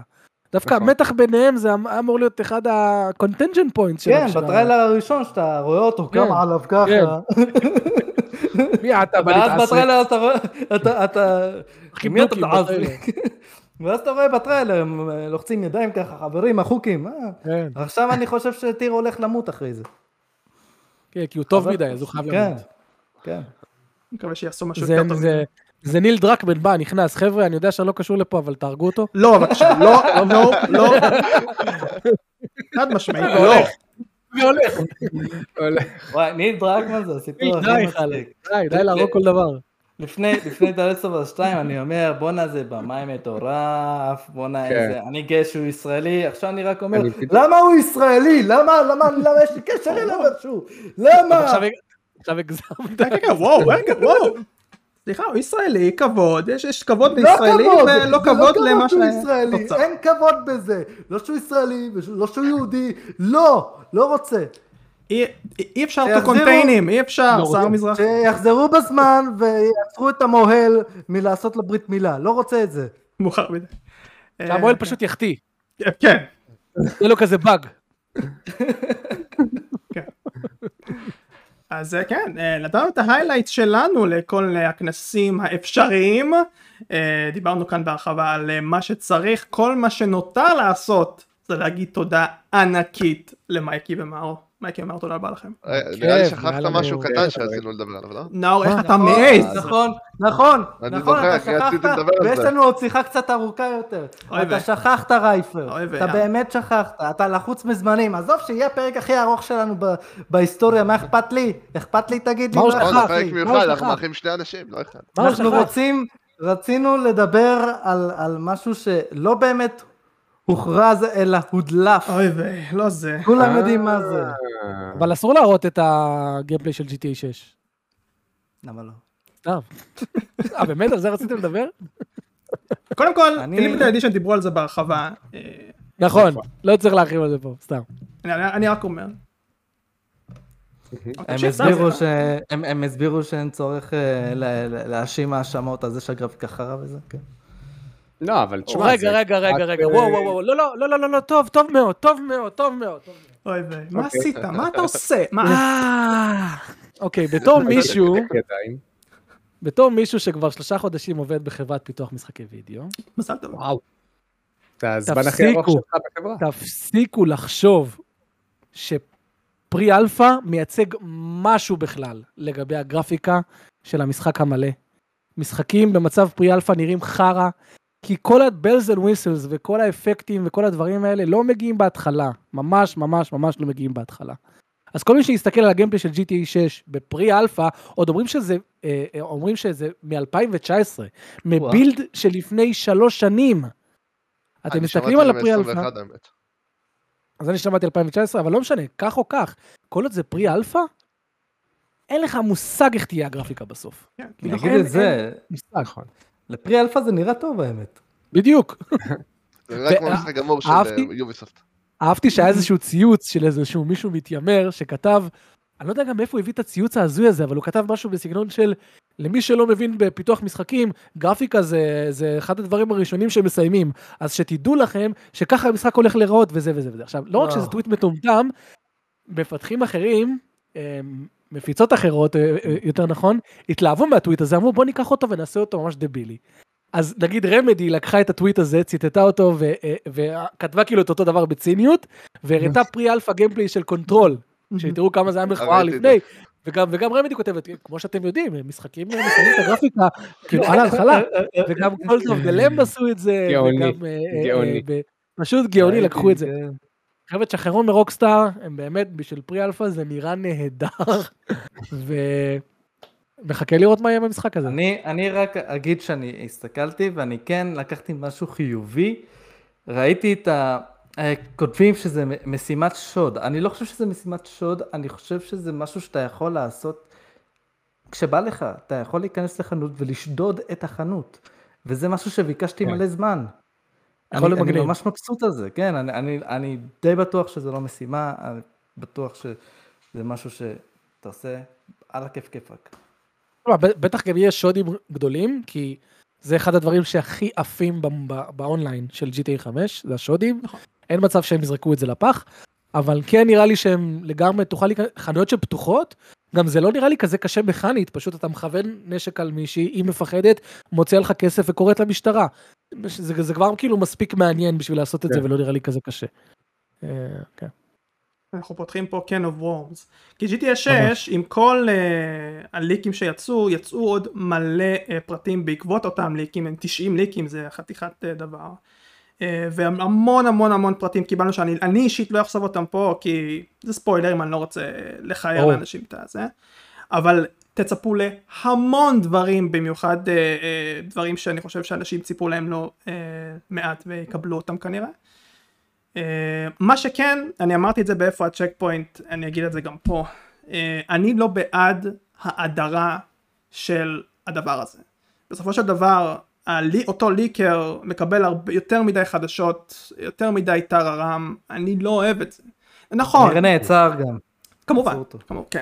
דווקא נכון. המתח ביניהם זה היה אמור להיות אחד ה- contention points כן, בטריילר הראשון שאתה רואה אותו, כן, כמה עליו ככה. [LAUGHS] מי אתה בא ואז להתעסק? בטריילר אתה רואה, אתה, אתה, מי אתה מתעסק? בטריילר. [LAUGHS] ואז אתה רואה בטריילר, הם אה, לוחצים ידיים ככה, חברים, החוקים, אה. כן, עכשיו אני חושב שטיר הולך למות אחרי זה. כן, כי הוא טוב מדי, אז הוא חייב כן, למות. כן. אני מקווה שיעשו משהו זה- יותר טוב. זה- זה ניל דרקמן בא, נכנס, חבר'ה, אני יודע שאני לא קשור לפה, אבל תהרגו אותו. לא, בבקשה, לא, לא, לא. חד משמעית, לא. והולך. הולך. וואי, ניל דרקמן זה הסיפור הכי די, מצחיק. חלק. די, די להרוג כל דבר. לפני, לפני דלסטובר 2 אני אומר בואנה זה במאי מטורף, בואנה כן. איזה, אני גאה שהוא ישראלי, עכשיו אני רק אומר, למה הוא ישראלי? למה, למה, למה יש לי קשר אליו איכשהו? למה? עכשיו הגזמת. [LAUGHS] כן, כן, וואו, רגע, וואו. סליחה, הוא ישראלי, כבוד, יש- יש כבוד לא לישראלי כבוד, ולא זה לא כבוד למה שהוא ישראלי, תוצר. אין כבוד בזה, לא שהוא ישראלי, לא שהוא יהודי, לא, לא רוצה. אי אי אפשר contain him, אי אפשר, לא שר. מזרחי. שיחזרו בזמן ויעצרו את המוהל מלעשות לו ברית מילה, לא רוצה את זה. מאוחר מדי. שהמוהל פשוט יחטיא. אה, כן. זה לא כזה באג. אז אה, כן, אה, נתנו את ההיילייט שלנו לכל אה, הכנסים האפשריים. דיברנו כאן בהרחבה על מה שצריך, כל מה שנותר לעשות זה להגיד תודה ענקית למייקי ומאור. מייקי ומאור, תודה רבה לכם. אה, נראה לי שכחת משהו קטן שרצינו לדבר עליו, לא? נאור, איך אתה מעז? נכון, נכון, נכון, אתה שכחת, ויש. לנו עוד שיחה קצת ארוכה יותר. אתה שכחת רייפר, אתה באמת שכחת, אתה לחוץ בזמנים, עזוב שיהיה הפרק הכי ארוך שלנו בהיסטוריה, מה אכפת לי? אכפת לי תגיד לי, מה לא אכפת פרק לי. אנחנו שלך? מארחים שני אנשים, לא אחד. אנחנו? רוצים, רצינו לדבר על משהו שלא באמת הוכרז, אלא הודלף. אוי ויי, לא זה. כולם יודעים מה זה. אה, אבל אסור להראות את הגיימפליי של GTA 6. למה לא? סתם. [LAUGHS] אה, באמת? על זה רציתם לדבר? קודם כל, אני- לימיטד אדישן דיברו על זה בהרחבה. אה, נכון, לא צריך להרחיב על זה פה, סתם. אני- רק אומר. הם הסבירו שאין צורך אה, להאשים האשמות על זה שהגרפיקה חרא וזה, כן. לא, אבל תשמע, רגע, רגע, רגע, רגע, אה, וואו, וואו, וואו, לא, לא, לא, לא, לא, לא, טוב, טוב מאוד, טוב מאוד, טוב מאוד. אוי ויי, מה אוקיי. עשית? מה אתה עושה? מה? [LAUGHS] אה, אוקיי, בתור מישהו. בתור מישהו שכבר שלושה חודשים עובד בחברת פיתוח משחקי וידאו, מזל טוב. וואו. זה הזמן הכי ארוך תפסיקו. שלך בחברה. תפסיקו לחשוב ש pre-alpha מייצג משהו בכלל לגבי הגרפיקה של המשחק המלא. משחקים במצב pre-alpha נראים חרא, כי כל ה-bells and whistles וכל האפקטים וכל הדברים האלה לא מגיעים בהתחלה. ממש ממש ממש לא מגיעים בהתחלה. אז כל מי שיסתכל על ה gameplay של GTA 6 ב pre-alpha, עוד אומרים שזה, אה, אה, אומרים שזה מ-2019, מ build של לפני שלוש שנים. אתם מסתכלים על ה pre-alpha, מ- 21, האמת. אז אני שמעתי 2019, אבל לא משנה, כך או כך, כל עוד זה pre-alpha, אין לך מושג איך תהיה הגרפיקה בסוף. כן, כאילו, נגיד אין- את זה, מושג. ל pre-alpha זה נראה טוב האמת. בדיוק. זה נראה כמו ו- משחק גמור של אהבתי- אה, Ubisoft. אהבתי שהיה איזשהו ציוץ של איזשהו מישהו מתיימר שכתב, אני לא יודע גם מאיפה הוא הביא את הציוץ ההזוי הזה, אבל הוא כתב משהו בסגנון של, למי שלא מבין בפיתוח משחקים, גרפיקה זה, זה אחד הדברים הראשונים שמסיימים, אז שתדעו לכם שככה המשחק הולך להיראות וזה וזה וזה. עכשיו, לא רק. שזה טוויט מטומטם, מפתחים אחרים, אמ, מפיצות אחרות, אה, אה, יותר נכון, התלהבו מהטוויט הזה, אמרו בוא ניקח אותו ונעשה אותו ממש דבילי. אז נגיד Remedy לקחה את הטוויט הזה, ציטטה אותו ו- אה, וכתבה כאילו את אותו דבר בציניות, והראתה pre-alpha gameplay של Control, שתראו כמה זה היה מכוער לפני, וגם, וגם Remedy כותבת, כמו שאתם יודעים, משחקים מסיימים את הגרפיקה, כאילו על ההתחלה, [LAUGHS] וגם Cult of the Lamb עשו את זה, וגם, גאוני. פשוט גאוני לקחו את זה. חבר'ה תשחררו מ Rockstar, הם באמת בשביל pre-alpha זה נראה נהדר, [LAUGHS] ומחכה לראות מה יהיה במשחק הזה. אני, אני רק אגיד שאני הסתכלתי ואני כן לקחתי משהו חיובי. ראיתי את ה... אה, כותבים שזה משימת שוד. אני לא חושב שזה משימת שוד, אני חושב שזה משהו שאתה יכול לעשות כשבא לך. אתה יכול להיכנס לחנות ולשדוד את החנות. וזה משהו שביקשתי כן. מלא זמן. אני, אני. ממש מבסוט על זה, כן, אני, אני, אני די בטוח שזה לא משימה, אני בטוח שזה משהו שאתה עושה על הכיף כיפאק. לא, בטח גם יהיה שודים גדולים, כי זה אחד הדברים שהכי עפים באונליין של GTA 5, זה השודים. אין מצב שהם יזרקו את זה לפח, אבל כן נראה לי שהם לגמרי, תוכל להיכנס, חנויות שפתוחות, גם זה לא נראה לי כזה קשה מכנית, פשוט אתה מכוון נשק על מישהי, היא מפחדת, מוציאה לך כסף וקוראת למשטרה. זה, זה כבר כאילו מספיק מעניין בשביל לעשות את זה כן. ולא נראה לי כזה קשה. אה, כן. אנחנו פותחים פה can of worms. כי GTA 6 עם כל uh, הליקים שיצאו, יצאו עוד מלא uh, פרטים בעקבות אותם ליקים, הם 90 ליקים, זה חתיכת uh, דבר. Uh, אה, והמון המון המון פרטים קיבלנו שאני אני אישית לא אחשוף אותם פה כי זה ספוילרים אני לא רוצה ברור. לאנשים את הזה אבל תצפו להמון דברים במיוחד אה, אה, דברים שאני חושב שאנשים ציפו להם לא אה, מעט ויקבלו אותם כנראה. אה, מה שכן אני אמרתי את זה באיפה הצ'ק פוינט אני אגיד את זה גם פה אה, אני לא בעד האדרה של הדבר הזה. בסופו של דבר הלי, אותו ליקר מקבל הרבה, יותר מדי חדשות, יותר מדי טררם, אני לא אוהב את זה. נכון, נראה נעצר גם. כמובן. כמובן, כן.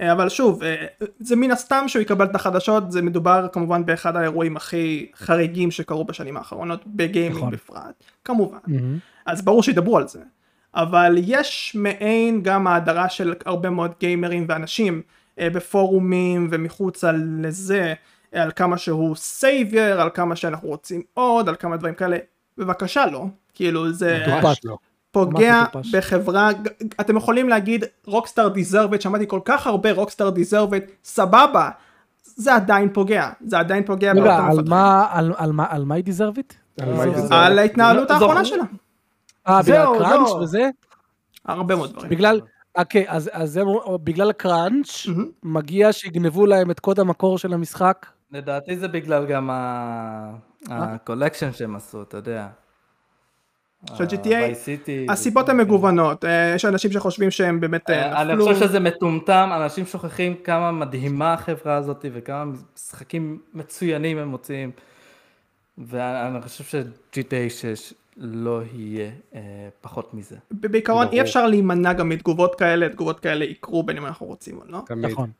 אה, אבל שוב, אה, זה מן הסתם שהוא יקבל את החדשות, זה מדובר כמובן באחד האירועים הכי חריגים שקרו בשנים האחרונות, בגיימינג נכון. בפרט, כמובן. מהמם. אז ברור שידברו על זה. אבל יש מעין גם האדרה של הרבה מאוד גיימרים ואנשים אה, בפורומים ומחוצה לזה, אה, על כמה שהוא savior, על כמה שאנחנו רוצים עוד, על כמה דברים כאלה. בבקשה לא. כאילו זה ממש לא. פוגע. בחברה, אתם יכולים להגיד רוקסטאר דיזרבט, שמעתי כל כך הרבה רוקסטאר דיזרבט, סבבה. זה עדיין פוגע, זה עדיין פוגע רגע, באותם על מפתחים. מה- על- על מה- על מה היא דיזרבית? על זה- זה? ההתנהלות לא, האחרונה זו- שלה. אה, בגלל הקראנץ' לא. וזה? הרבה מאוד דברים. בגלל, אוקיי, אז אז הם, בגלל הקראנץ'. מגיע שיגנבו להם את קוד המקור של המשחק. לדעתי זה בגלל גם ה- הקולקשן שהם עשו, אתה יודע. של ה- GTA, הסיבות הן. מגוונות, אה, יש אנשים שחושבים שהם באמת אה, אה, אני נפלו. חושב שזה מטומטם, אנשים שוכחים כמה מדהימה החברה הזאת וכמה משחקים מצוינים הם מוציאים. ואני חושב ש-GTA 6 לא יהיה אה, פחות מזה. בעיקרון אי. אפשר להימנע גם מתגובות כאלה, תגובות כאלה יקרו בין אם אנחנו רוצים או לא. תמיד. נכון.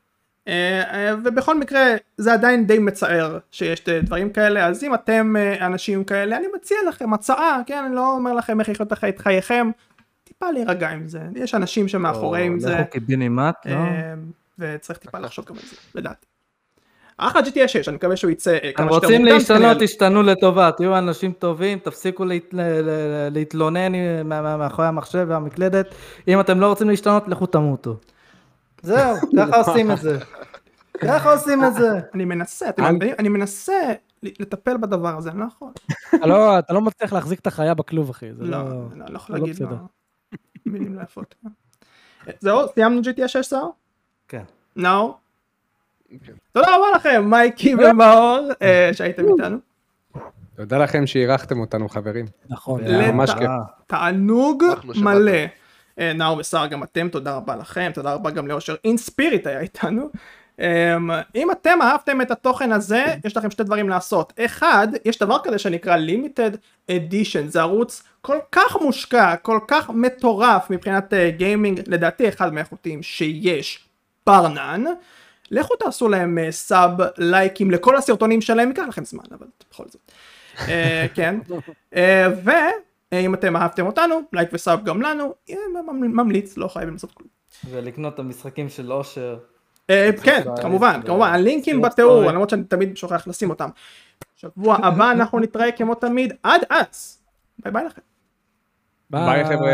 אה, אה, ובכל מקרה זה עדיין די מצער שיש דברים כאלה, אז אם אתם אה, אנשים כאלה, אני מציע לכם הצעה, כן, אני לא אומר לכם איך לחיות את חייכם, טיפה להירגע עם זה, יש אנשים שמאחורי עם זה. קיבינימט, לא? וצריך טיפה לחשוב גם על זה, לדעתי. אחלה GTA 6, אני מקווה שהוא יצא כמה שיותר רוצים מוקדם, להשתנות, כנראה- תשתנו לטובה, תהיו אנשים טובים, תפסיקו להתלונן מאחורי המחשב והמקלדת. אם אתם לא רוצים להשתנות, לכו תמותו. זהו, ככה עושים את זה. ככה עושים את זה. אני מנסה, אתם מבינים? אני מנסה לטפל בדבר הזה, אני לא יכול. אתה לא- אתה לא מצליח להחזיק את החיה בכלוב, אחי. זה לא, לא... אני לא יכול לא להגיד מילים לא יפות. זהו, סיימנו GTA 6 סער? כן. נאור? כן. תודה רבה לכם, מייקי ומאור, אה, שהייתם איתנו. תודה לכם שאירחתם אותנו חברים. נכון. ממש כיף. תענוג. מלא. אה, נאור וסער גם אתם, תודה רבה לכם, תודה רבה גם לאושר אינספיריט היה איתנו. אמ, אם אתם אהבתם את התוכן הזה, יש לכם שתי דברים לעשות. אחד, יש דבר כזה שנקרא Limited Edition, זה ערוץ כל כך מושקע, כל כך מטורף מבחינת אה, גיימינג, לדעתי אחד מהאיכותיים שיש ברנן. לכו תעשו להם אה, sub, לייקים לכל הסרטונים שלהם, ייקח לכם זמן, אבל בכל זאת. אה, כן. אה, ואם אתם אהבתם אותנו, לייק ו sub גם לנו, אה, ממ- ממליץ, לא חייבים לעשות כלום. ולקנות את המשחקים של אושר. אה, כן, כמובן, כמובן, הלינקים בתיאור. למרות שאני תמיד שוכח לשים אותם. שבוע הבא [LAUGHS] אנחנו נתראה כמו תמיד, עד אז. ביי ביי לכם. ביי חבר'ה.